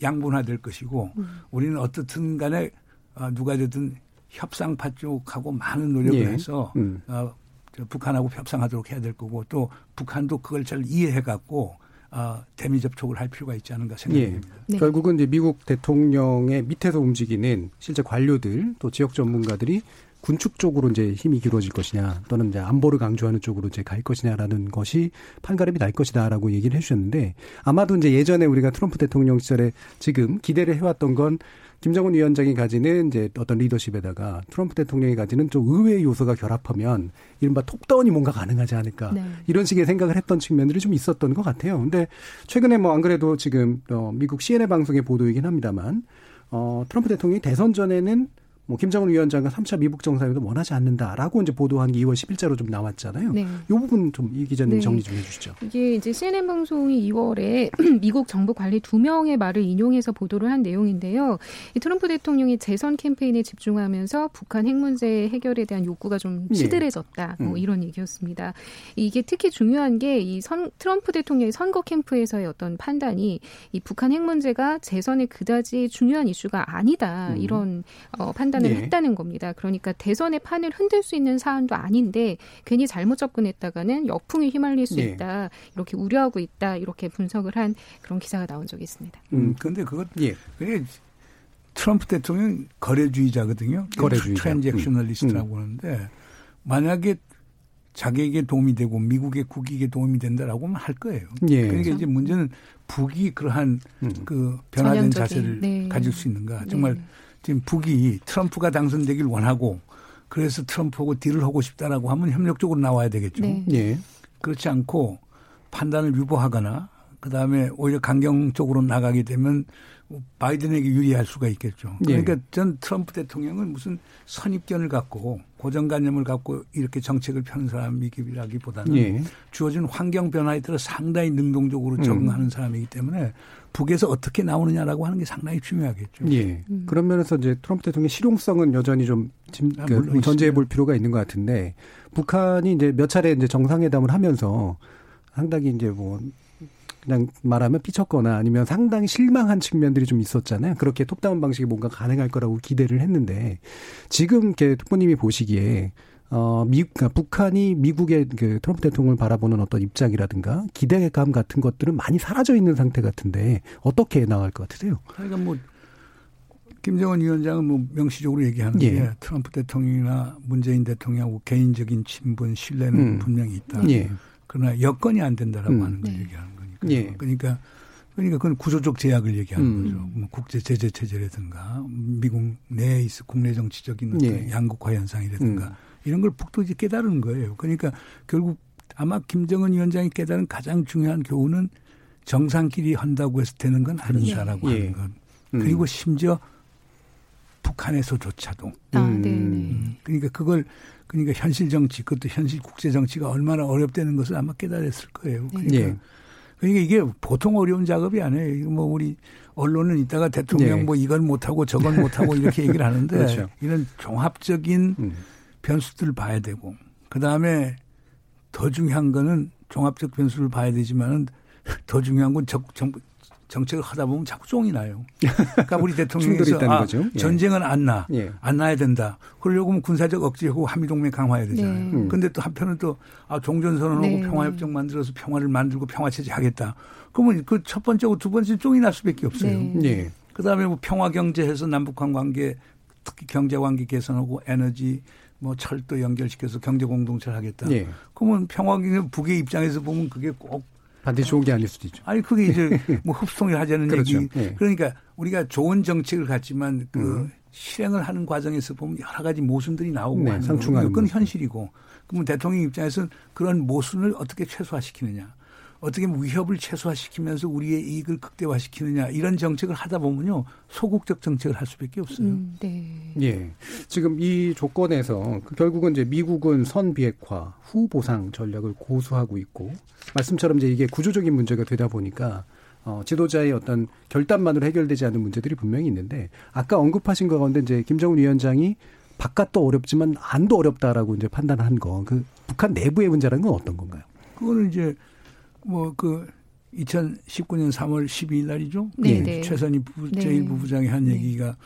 S6: 양분화될 것이고 음. 우리는 어떻든 간에 어 누가 되든 협상파 쪽하고 많은 노력을 예. 해서 음. 어 북한하고 협상하도록 해야 될 거고 또 북한도 그걸 잘 이해해 갖고 어, 대미 접촉을 할 필요가 있지 않은가 생각됩니다. 예.
S2: 네. 결국은 이제 미국 대통령의 밑에서 움직이는 실제 관료들 또 지역 전문가들이 군축 쪽으로 이제 힘이 길어질 것이냐 또는 이제 안보를 강조하는 쪽으로 이제 갈 것이냐라는 것이 판가름이 날 것이다라고 얘기를 해주셨는데 아마도 이제 예전에 우리가 트럼프 대통령 시절에 지금 기대를 해왔던 건 김정은 위원장이 가지는 이제 어떤 리더십에다가 트럼프 대통령이 가지는 좀 의외의 요소가 결합하면 이른바 톱다운이 뭔가 가능하지 않을까 네. 이런 식의 생각을 했던 측면들이 좀 있었던 것 같아요. 근데 최근에 뭐 안 그래도 지금 어 미국 CNN 방송의 보도이긴 합니다만 어 트럼프 대통령이 대선 전에는 뭐 김정은 위원장과 3차 미국 정상회담 원하지 않는다라고 이제 보도한 게 2월 10일자로 좀 나왔잖아요. 네. 이 부분 좀 이 기자님 네. 정리 좀 해주시죠.
S7: 이게 이제 CNN 방송이 2월에 미국 정부 관리 두 명의 말을 인용해서 보도를 한 내용인데요. 이 트럼프 대통령이 재선 캠페인에 집중하면서 북한 핵 문제 해결에 대한 욕구가 좀 예. 시들해졌다. 네. 뭐 음. 이런 얘기였습니다. 이게 특히 중요한 게 이 트럼프 대통령의 선거 캠프에서의 어떤 판단이 이 북한 핵 문제가 재선에 그다지 중요한 이슈가 아니다. 음. 이런 어, 판단. 판단을 네. 했다는 겁니다. 그러니까 대선의 판을 흔들 수 있는 사안도 아닌데 괜히 잘못 접근했다가는 역풍에 휘말릴 수 네. 있다. 이렇게 우려하고 있다. 이렇게 분석을 한 그런 기사가 나온 적이 있습니다.
S6: 음, 근데 그것 예. 그게 트럼프 대통령 거래주의자거든요. 거래주의자. 트랜잭셔널리스트라고 음. 하는데 만약에 자기에게 도움이 되고 미국의 국익에 도움이 된다라고 하면 할 거예요. 예. 그러니까 그렇죠. 이제 문제는 북이 그러한 음. 그 변화된 자세를 네. 가질 수 있는가. 정말 네. 지금 북이 트럼프가 당선되길 원하고 그래서 트럼프하고 딜을 하고 싶다라고 하면 협력적으로 나와야 되겠죠. 네. 예. 그렇지 않고 판단을 유보하거나 그 다음에 오히려 강경 쪽으로 나가게 되면 바이든에게 유리할 수가 있겠죠. 그러니까 예. 전 트럼프 대통령은 무슨 선입견을 갖고 고정관념을 갖고 이렇게 정책을 펴는 사람이기보다는 예. 주어진 환경 변화에 따라 상당히 능동적으로 적응하는 음. 사람이기 때문에 북에서 어떻게 나오느냐라고 하는 게 상당히 중요하겠죠.
S2: 예. 음. 그런 면에서 이제 트럼프 대통령의 실용성은 여전히 좀 아, 그 전제해 볼 필요가 있는 것 같은데 북한이 이제 몇 차례 이제 정상회담을 하면서 상당히 이제 뭐 그냥 말하면 삐쳤거나 아니면 상당히 실망한 측면들이 좀 있었잖아요. 그렇게 톱다운 방식이 뭔가 가능할 거라고 기대를 했는데 지금 이렇게 특보님이 보시기에 어, 미, 그러니까 북한이 미국의 그 트럼프 대통령을 바라보는 어떤 입장이라든가 기대감 같은 것들은 많이 사라져 있는 상태 같은데 어떻게 나갈 것 같으세요?
S6: 그러니까 뭐 김정은 위원장은 뭐 명시적으로 얘기하는 예. 게 트럼프 대통령이나 문재인 대통령하고 개인적인 친분 신뢰는 음. 분명히 있다. 예. 그러나 여건이 안 된다라고 음. 하는 걸 네. 얘기하는 거니까. 예. 그러니까 그러니까 그건 구조적 제약을 얘기하는 음. 거죠. 뭐 국제 제재 체제라든가 미국 내에 있어 국내 정치적인 예. 양극화 현상이라든가 음. 이런 걸 북도 이제 깨달은 거예요. 그러니까 결국 아마 김정은 위원장이 깨달은 가장 중요한 교훈은 정상끼리 한다고 해서 되는 건 아니다라고 예. 하는 것. 음. 그리고 심지어 북한에서조차도. 아, 음. 네, 네. 음. 그러니까 그걸 그러니까 현실 정치, 그것도 현실 국제 정치가 얼마나 어렵다는 것을 아마 깨달았을 거예요. 그러니까, 예. 그러니까 이게 보통 어려운 작업이 아니에요. 이거 뭐 우리 언론은 이따가 대통령 네. 뭐 이건 못하고 저건 못하고 이렇게 얘기를 하는데 그렇죠. 이런 종합적인 음. 변수들을 봐야 되고 그 다음에 더 중요한 거는 종합적 변수를 봐야 되지만은 더 중요한 건 정, 정, 정책을 하다 보면 자꾸 쫑이 나요. 그러니까 우리 대통령께서 아, 거죠. 예. 전쟁은 안 나. 예. 안 나야 된다. 그러려고 하면 군사적 억제하고 한미 동맹 강화해야 되잖아요. 네. 음. 근데 또 한편은 또 아, 종전선언하고 네. 평화협정 만들어서 평화를 만들고 평화체제 하겠다. 그러면 그 첫 번째고 두 번째 쫑이 날 수밖에 없어요. 네. 예. 그다음에 뭐 평화 경제해서 남북한 관계 특히 경제 관계 개선하고 에너지 뭐 철도 연결시켜서 경제 공동체를 하겠다. 예. 그러면 평화 경제 북의 입장에서 보면 그게 꼭
S2: 반드시 좋은 게 아닐 수도 있죠.
S6: 아니 그게 이제 뭐 흡수통일 하자는 그렇죠. 얘기. 예. 그러니까 우리가 좋은 정책을 갖지만 그 음. 실행을 하는 과정에서 보면 여러 가지 모순들이 나오고 네, 상충하는 그건 현실이고. 그러면 대통령 입장에서는 그런 모순을 어떻게 최소화시키느냐. 어떻게 위협을 최소화시키면서 우리의 이익을 극대화시키느냐 이런 정책을 하다 보면요 소극적 정책을 할 수밖에 없어요. 음,
S2: 네. 예. 지금 이 조건에서 그 결국은 이제 미국은 선 비핵화 후 보상 전략을 고수하고 있고 말씀처럼 이제 이게 구조적인 문제가 되다 보니까 어, 지도자의 어떤 결단만으로 해결되지 않는 문제들이 분명히 있는데 아까 언급하신 것 가운데 이제 김정은 위원장이 바깥도 어렵지만 안도 어렵다라고 이제 판단한 거 그 북한 내부의 문제라는 건 어떤 건가요?
S6: 그거는 이제 뭐 그 2019년 3월 12일 날이죠. 네, 네. 최선희 부, 네. 제1부부장이 한 네. 얘기가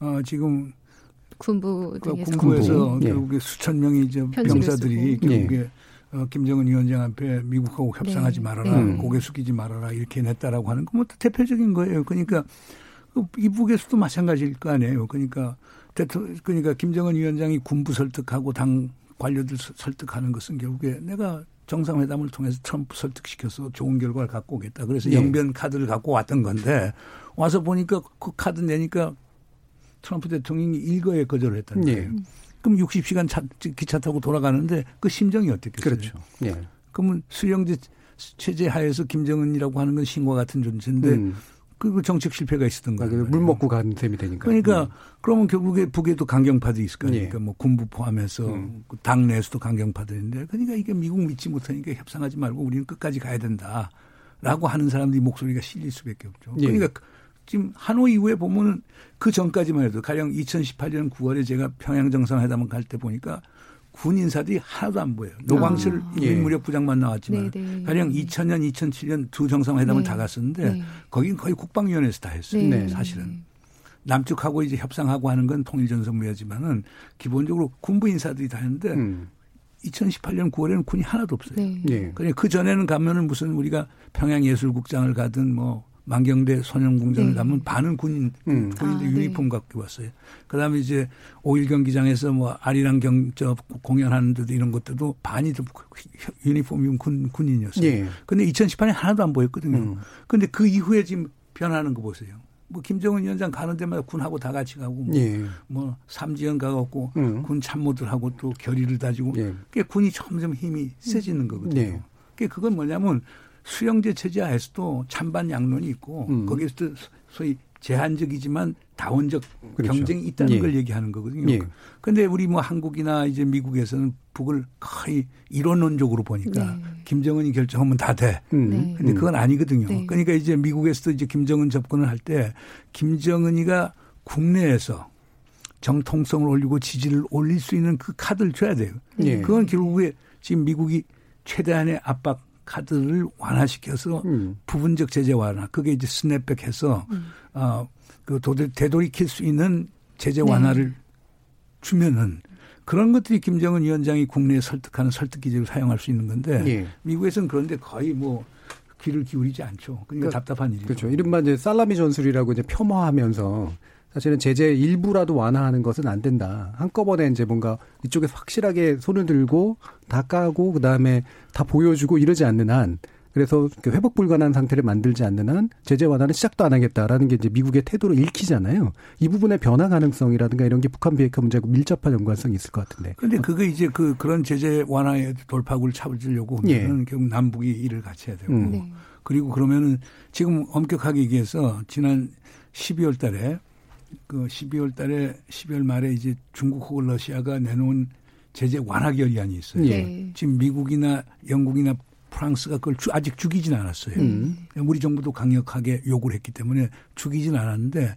S6: 어, 지금
S7: 군부
S6: 그 군부에서 네. 결국에 수천 명의 이제 병사들이 결국에 어, 김정은 위원장 앞에 미국하고 협상하지 말아라, 네. 고개 숙이지 말아라 이렇게 냈다라고 하는 거뭐 대표적인 거예요. 그러니까 그 이북에서도 마찬가지일 거 아니에요. 그러니까 대통령 그러니까 김정은 위원장이 군부 설득하고 당 관료들 설득하는 것은 결국에 내가 정상회담을 통해서 트럼프 설득시켜서 좋은 결과를 갖고 오겠다. 그래서 예. 영변 카드를 갖고 왔던 건데 와서 보니까 그 카드 내니까 트럼프 대통령이 일거에 거절을 했다는 예. 거예요. 예. 그럼 60시간 차, 기차 타고 돌아가는데 그 심정이 어땠겠어요?
S2: 그렇죠. 예.
S6: 그러면 수령제 체제 하에서 김정은이라고 하는 건 신과 같은 존재인데 음. 그 정책 실패가 있었던 거예요.
S2: 물 먹고 간 셈이 되니까.
S6: 그러니까 음. 그러면 결국에 북에도 강경파도 있을 거니까 예. 뭐 군부 포함해서 음. 그 당내에서도 강경파들인데 그러니까 이게 미국 믿지 못하니까 협상하지 말고 우리는 끝까지 가야 된다라고 하는 사람들이 목소리가 실릴 수밖에 없죠. 예. 그러니까 지금 하노이 이후에 보면은 그 전까지만 해도 가령 2018년 9월에 제가 평양 정상회담을 갈 때 보니까 군 인사들이 하나도 안 보여요. 노광철 아. 인민무력 예. 부장만 나왔지만 네네. 네. 가령 2000년, 2007년 두 정상회담을 네. 다 갔었는데 네. 거긴 거의 국방위원회에서 다 했어요. 네. 사실은. 남쪽하고 이제 협상하고 하는 건 통일전선무야지만은 기본적으로 군부 인사들이 다 했는데 음. 2018년 9월에는 군이 하나도 없어요. 네. 네. 그그 전에는 가면은 무슨 우리가 평양예술국장을 가든 뭐 만경대 소년공장을 네. 가면 반은 군인 음. 군인들 아, 유니폼 네. 갖고 왔어요. 그다음에 이제 오일 경기장에서 뭐 아리랑 경저 공연하는 데도 이런 것들도 반이 좀 유니폼이 군 군인이었어요. 예. 근데 2018년 하나도 안 보였거든요. 음. 근데 그 이후에 지금 변하는 거 보세요. 뭐 김정은 위원장 가는 데마다 군하고 다 같이 가고 뭐, 예. 뭐 삼지연 가갖고 음. 군 참모들하고 또 결의를 다지고 예. 그 군이 점점 힘이 세지는 거거든요. 예. 그게 그건 뭐냐면 수령제 체제 하에서도 찬반 양론이 있고 음. 거기에서도 소위 제한적이지만 다원적 그렇죠. 경쟁이 있다는 예. 걸 얘기하는 거거든요. 예. 근데 우리 뭐 한국이나 이제 미국에서는 북을 거의 이론론적으로 보니까 네. 김정은이 결정하면 다 돼. 음. 네. 근데 그건 아니거든요. 네. 그러니까 이제 미국에서도 이제 김정은 접근을 할 때 김정은이가 국내에서 정통성을 올리고 지지를 올릴 수 있는 그 카드를 줘야 돼요. 예. 그건 결국에 지금 미국이 최대한의 압박 카드를 완화시켜서 음. 부분적 제재 완화 그게 이제 스냅백해서 음. 어그 되돌이킬 수 있는 제재 네. 완화를 네. 주면은 그런 것들이 김정은 위원장이 국내에 설득하는 설득 기제로 사용할 수 있는 건데 네. 미국에서는 그런데 거의 뭐 귀를 기울이지 않죠. 그러니까, 그러니까 답답한 일이죠.
S2: 그렇죠. 이른바 이제 살라미 전술이라고 이제 폄하하면서 사실은 제재 일부라도 완화하는 것은 안 된다. 한꺼번에 이제 뭔가 이쪽에서 확실하게 손을 들고 다 까고 그다음에 다 보여주고 이러지 않는 한 그래서 회복 불가능한 상태를 만들지 않는 한 제재 완화는 시작도 안 하겠다라는 게 이제 미국의 태도로 읽히잖아요. 이 부분의 변화 가능성이라든가 이런 게 북한 비핵화 문제하고 밀접한 연관성이 있을 것 같은데.
S6: 그런데 그게 이제 그 그런 제재 완화의 돌파구를 찾으려고 하면 예. 결국 남북이 일을 같이 해야 되고 음. 네. 그리고 그러면은 지금 엄격하게 얘기해서 지난 12월 달에 그 12월 달에 12월 말에 이제 중국하고 러시아가 내놓은 제재 완화 결의안이 있어요. 네. 지금 미국이나 영국이나 프랑스가 그걸 아직 죽이진 않았어요. 음. 우리 정부도 강력하게 요구를 했기 때문에 죽이진 않았는데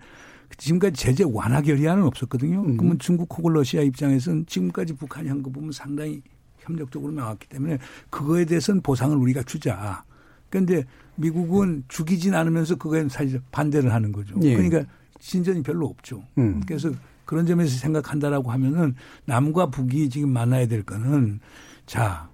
S6: 지금까지 제재 완화 결의안은 없었거든요. 음. 그러면 중국하고 러시아 입장에서는 지금까지 북한이 한 거 보면 상당히 협력적으로 나왔기 때문에 그거에 대해서는 보상을 우리가 주자. 그런데 미국은 죽이진 않으면서 그거에 사실 반대를 하는 거죠. 예. 그러니까 진전이 별로 없죠. 음. 그래서 그런 점에서 생각한다라고 하면은 남과 북이 지금 만나야 될 거는 자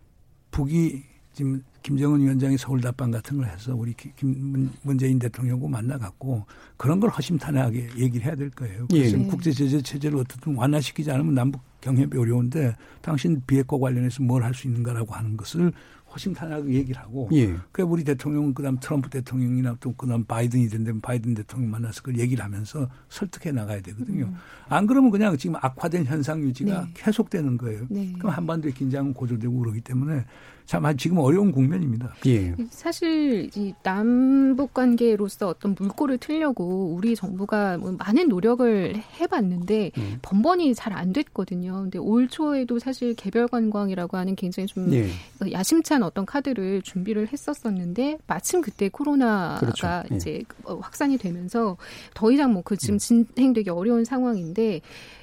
S6: 북이 지금 김정은 위원장이 서울 답방 같은 걸 해서 우리 김 문재인 대통령하고 만나갖고 그런 걸 허심탄회하게 얘기를 해야 될 거예요. 그래서 예. 국제 제재 체제를 어떻든 완화시키지 않으면 남북 경협이 어려운데 당신 비핵화 관련해서 뭘 할 수 있는가라고 하는 것을 허심탄회하게 얘기를 하고 예. 그래 우리 대통령은 그다음 트럼프 대통령이나 또 그다음 바이든이 된다면 바이든 대통령 만나서 그걸 얘기를 하면서 설득해 나가야 되거든요. 음. 안 그러면 그냥 지금 악화된 현상 유지가 네. 계속되는 거예요. 네. 그럼 한반도의 긴장은 고조되고 그러기 때문에 참 지금 어려운 국면입니다.
S7: 예. 사실 이 남북 관계로서 어떤 물꼬를 틀려고 우리 정부가 뭐 많은 노력을 해봤는데 음. 번번이 잘 안 됐거든요. 근데 올 초에도 사실 개별 관광이라고 하는 굉장히 좀 예. 야심찬 어떤 카드를 준비를 했었었는데 마침 그때 코로나가 그렇죠. 예. 이제 확산이 되면서 더 이상 뭐 그 지금 음. 진행되기 어려운 상황인데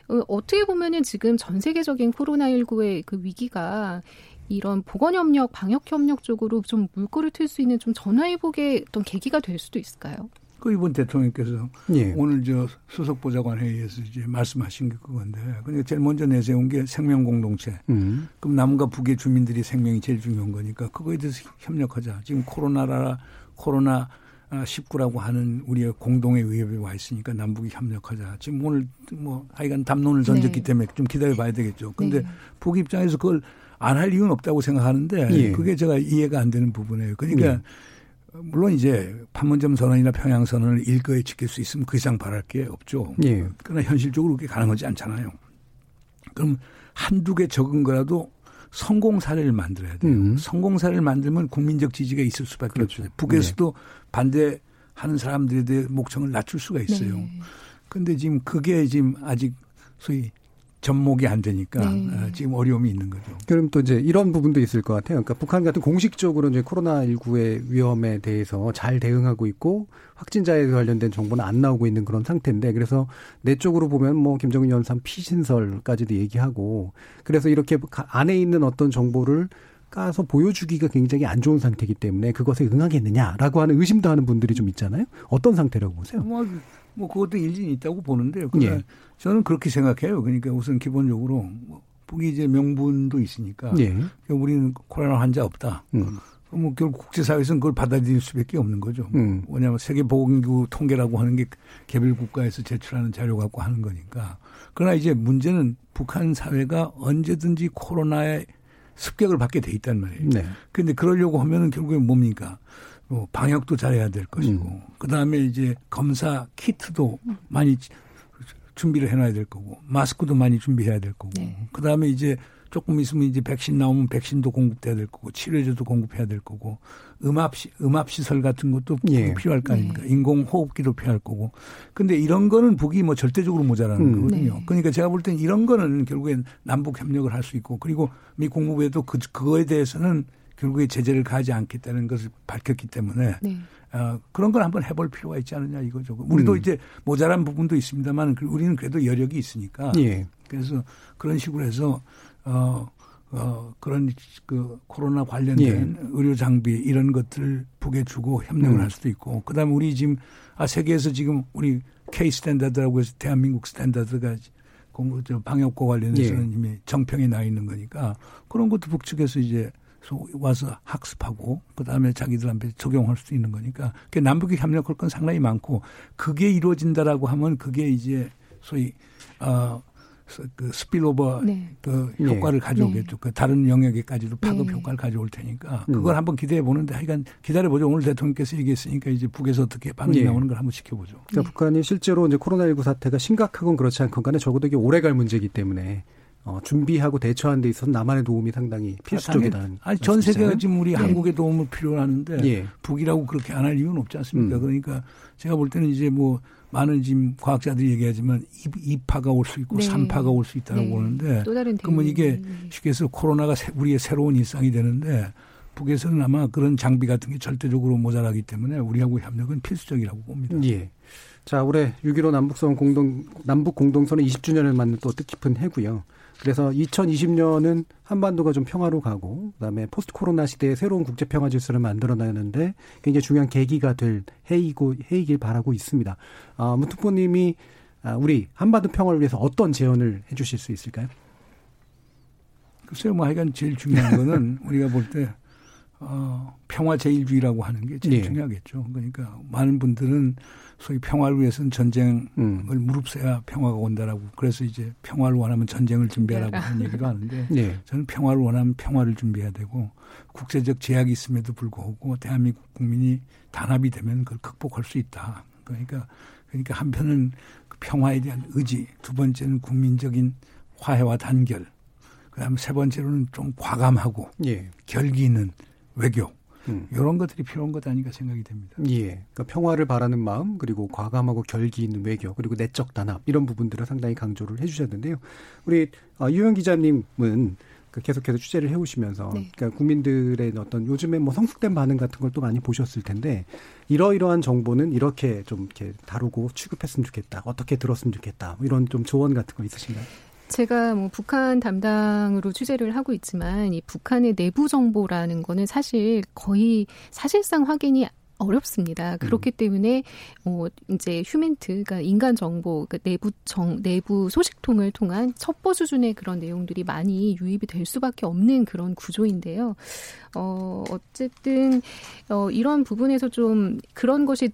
S7: 어, 어떻게 보면은 지금 전 세계적인 코로나19의 그 위기가 이런 보건협력, 방역협력 쪽으로 좀 물꼬를 틀 수 있는 좀 전화위복의 어떤 계기가 될 수도 있을까요?
S6: 그 이번 대통령께서 예. 오늘 저 수석 보좌관 회의에서 이제 말씀하신 게 그건데 그러니까 제일 먼저 내세운 게 생명 공동체. 음. 그럼 남과 북의 주민들이 생명이 제일 중요한 거니까 그거에 대해서 협력하자. 지금 코로나라 코로나 19라고 하는 우리의 공동의 위협이 와 있으니까 남북이 협력하자. 지금 오늘 뭐 하여간 담론을 던졌기 네. 때문에 좀 기다려 봐야 되겠죠. 근데 네. 북 입장에서 그걸 안 할 이유는 없다고 생각하는데 예. 그게 제가 이해가 안 되는 부분이에요. 그러니까 예. 물론 이제 판문점 선언이나 평양 선언을 일거에 지킬 수 있으면 그 이상 바랄 게 없죠. 예. 그러나 현실적으로 그게 가능하지 않잖아요. 그럼 한두 개 적은 거라도 성공 사례를 만들어야 돼요. 음. 성공 사례를 만들면 국민적 지지가 있을 수밖에 그렇죠. 없어요. 북에서도 네. 반대하는 사람들에 대해 목청을 낮출 수가 있어요. 네. 근데 지금 그게 지금 아직 소위 접목이 안 되니까 네. 어, 지금 어려움이 있는 거죠.
S2: 그럼 또 이제 이런 부분도 있을 것 같아요. 그러니까 북한 같은 공식적으로 이제 코로나19의 위험에 대해서 잘 대응하고 있고 확진자에 관련된 정보는 안 나오고 있는 그런 상태인데 그래서 내 쪽으로 보면 뭐 김정은 연산 피신설까지도 얘기하고 그래서 이렇게 안에 있는 어떤 정보를 까서 보여주기가 굉장히 안 좋은 상태이기 때문에 그것에 응하겠느냐라고 하는 의심도 하는 분들이 좀 있잖아요. 어떤 상태라고 보세요?
S6: 뭐, 뭐 그것도 일리는 있다고 보는데요. 그러니까 예. 저는 그렇게 생각해요. 그러니까 우선 기본적으로 뭐 북이 이제 명분도 있으니까 예. 그러니까 우리는 코로나 환자 없다. 음. 뭐 결국 국제사회에서는 그걸 받아들일 수밖에 없는 거죠. 음. 왜냐하면 세계보건기구 통계라고 하는 게 개별 국가에서 제출하는 자료 갖고 하는 거니까. 그러나 이제 문제는 북한 사회가 언제든지 코로나에 습격을 받게 돼 있단 말이에요. 네. 그런데 그러려고 하면은 결국엔 뭡니까? 뭐 방역도 잘해야 될 것이고, 음. 그 다음에 이제 검사 키트도 많이 준비를 해놔야 될 거고 마스크도 많이 준비해야 될 거고 네. 그다음에 이제 조금 있으면 이제 백신 나오면 백신도 공급돼야 될 거고 치료제도 공급해야 될 거고 음압 시, 음압 시설 같은 것도 예. 필요할 거 아닙니까? 예. 인공 호흡기도 필요할 거고. 근데 이런 거는 북이 뭐 절대적으로 모자라는 음. 거거든요. 네. 그러니까 제가 볼 땐 이런 거는 결국엔 남북 협력을 할 수 있고 그리고 미 국무부에도 그 그거에 대해서는 결국에 제재를 가하지 않겠다는 것을 밝혔기 때문에 네. 어, 그런 걸 한번 해볼 필요가 있지 않느냐 이거죠. 우리도 음. 이제 모자란 부분도 있습니다만 우리는 그래도 여력이 있으니까. 예. 그래서 그런 식으로 해서 어, 어, 그런 그 코로나 관련된 예. 의료 장비 이런 것들 북에 주고 협력을 음. 할 수도 있고 그다음에 우리 지금 아 세계에서 지금 우리 K 스탠다드라고 해서 대한민국 standard가 공부 저 방역과 관련해서는 예. 이미 정평이 나 있는 거니까 그런 것도 북측에서 이제 와서 학습하고 그다음에 자기들한테 적용할 수 있는 거니까 그 남북이 협력할 건 상당히 많고 그게 이루어진다라고 하면 그게 이제 소위 어 그 spillover 네. 그 효과를 네. 가져오겠죠. 네. 그 다른 영역에까지도 파급 네. 효과를 가져올 테니까 음. 그걸 음. 한번 기대해 보는데 하여간 기다려 보죠. 오늘 대통령께서 얘기했으니까 이제 북에서 어떻게 반응이 네. 나오는 걸 한번 지켜보죠.
S2: 그러니까 북한이 실제로 이제 코로나19 사태가 심각하건 그렇지 않건 간에 적어도 이게 오래 갈 문제이기 때문에 어, 준비하고 대처하는 데 있어서 남한의 도움이 상당히 필수적이다는.
S6: 아니, 전 세계가 지금 우리 네. 한국의 도움을 필요로 하는데 예. 북이라고 그렇게 안 할 이유는 없지 않습니까? 음. 그러니까 제가 볼 때는 이제 뭐 많은 지금 과학자들이 얘기하지만 2파가 올 수 있고 네. 3파가 올 수 있다고 네. 보는데 또 다른 그러면 이게 쉽게 해서 코로나가 우리의 새로운 일상이 되는데 북에서는 아마 그런 장비 같은 게 절대적으로 모자라기 때문에 우리하고 협력은 필수적이라고 봅니다.
S2: 예. 자, 올해 6.15 남북선 공동, 남북 공동선언 20주년을 맞는 또 뜻깊은 해고요. 그래서 2020년은 한반도가 좀 평화로 가고 그다음에 포스트 코로나 시대에 새로운 국제 평화 질서를 만들어내는데 굉장히 중요한 계기가 될 해이고 해이길 바라고 있습니다. 아, 무투포님이 아, 우리 한반도 평화를 위해서 어떤 제언을 해 주실 수 있을까요?
S6: 글쎄요, 뭐 하여간 제일 중요한 거는 우리가 볼 때 어, 평화 제일주의라고 하는 게 제일 네. 중요하겠죠. 그러니까 많은 분들은 소위 평화를 위해서는 전쟁을 음. 무릅써야 평화가 온다라고 그래서 이제 평화를 원하면 전쟁을 준비하라고 하는 얘기도 하는데 네. 저는 평화를 원하면 평화를 준비해야 되고 국제적 제약이 있음에도 불구하고 대한민국 국민이 단합이 되면 그걸 극복할 수 있다. 그러니까 그러니까 한편은 그 평화에 대한 의지, 두 번째는 국민적인 화해와 단결, 그다음에 세 번째로는 좀 과감하고 예. 결기 있는 외교 음. 이런 것들이 필요한 것 아닌가 생각이 됩니다.
S2: 예. 그러니까 평화를 바라는 마음 그리고 과감하고 결기 있는 외교 그리고 내적 단합 이런 부분들을 상당히 강조를 해주셨는데요. 우리 어, 유영 기자님은 그 계속해서 취재를 해오시면서 네. 그러니까 국민들의 어떤 요즘에 뭐 성숙된 반응 같은 걸 또 많이 보셨을 텐데 이러이러한 정보는 이렇게 좀 이렇게 다루고 취급했으면 좋겠다 어떻게 들었으면 좋겠다 뭐 이런 좀 조언 같은 거 있으신가요?
S7: 제가 뭐 북한 담당으로 취재를 하고 있지만 이 북한의 내부 정보라는 거는 사실 거의 사실상 확인이 어렵습니다. 그렇기 음. 때문에 어 이제 휴멘트 그러니까 인간 정보 그러니까 내부 정 내부 소식통을 통한 첩보 수준의 그런 내용들이 많이 유입이 될 수밖에 없는 그런 구조인데요. 어 어쨌든 어 이런 부분에서 좀 그런 것이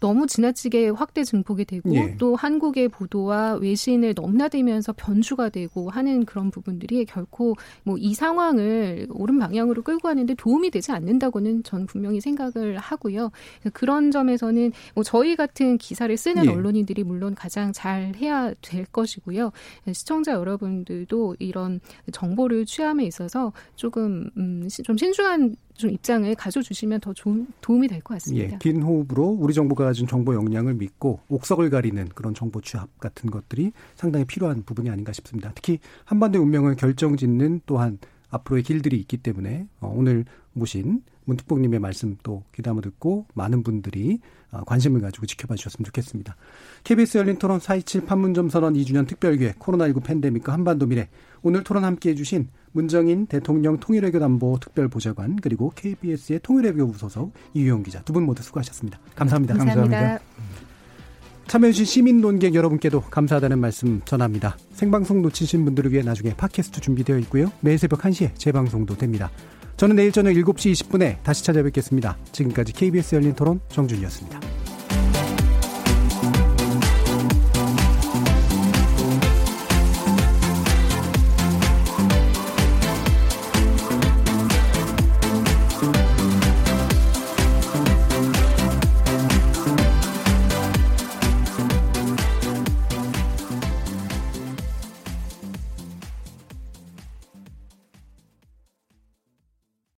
S7: 너무 지나치게 확대 증폭이 되고 예. 또 한국의 보도와 외신을 넘나들면서 변주가 되고 하는 그런 부분들이 결코 뭐 이 상황을 옳은 방향으로 끌고 가는데 도움이 되지 않는다고는 전 분명히 생각을 하고요. 그런 점에서는 뭐 저희 같은 기사를 쓰는 예. 언론인들이 물론 가장 잘 해야 될 것이고요. 시청자 여러분들도 이런 정보를 취함에 있어서 조금 음, 좀 신중한 좀 입장을 가져주시면 더 좋은 도움이 될 것 같습니다.
S2: 예, 긴 호흡으로 우리 정부가 가진 정보 역량을 믿고 옥석을 가리는 그런 정보 취합 같은 것들이 상당히 필요한 부분이 아닌가 싶습니다. 특히 한반도의 운명을 결정짓는 또한 앞으로의 길들이 있기 때문에 어, 오늘 모신 문특복님의 말씀 또 귀담아 듣고 많은 분들이 어, 관심을 가지고 지켜봐 주셨으면 좋겠습니다. KBS 열린 토론 427 판문점 선언 2주년 특별기획 코로나19 팬데믹과 한반도 미래 오늘 토론 함께해 주신 문정인 대통령 통일외교 담보 특별보좌관 그리고 KBS의 통일외교 부소속 이유영 기자 두 분 모두 수고하셨습니다. 감사합니다.
S7: 감사합니다. 감사합니다.
S2: 참여해주신 시민 논객 여러분께도 감사하다는 말씀 전합니다. 생방송 놓치신 분들을 위해 나중에 팟캐스트 준비되어 있고요. 매일 새벽 1시에 재방송도 됩니다. 저는 내일 저녁 7시 20분에 다시 찾아뵙겠습니다. 지금까지 KBS 열린 토론 정준이었습니다.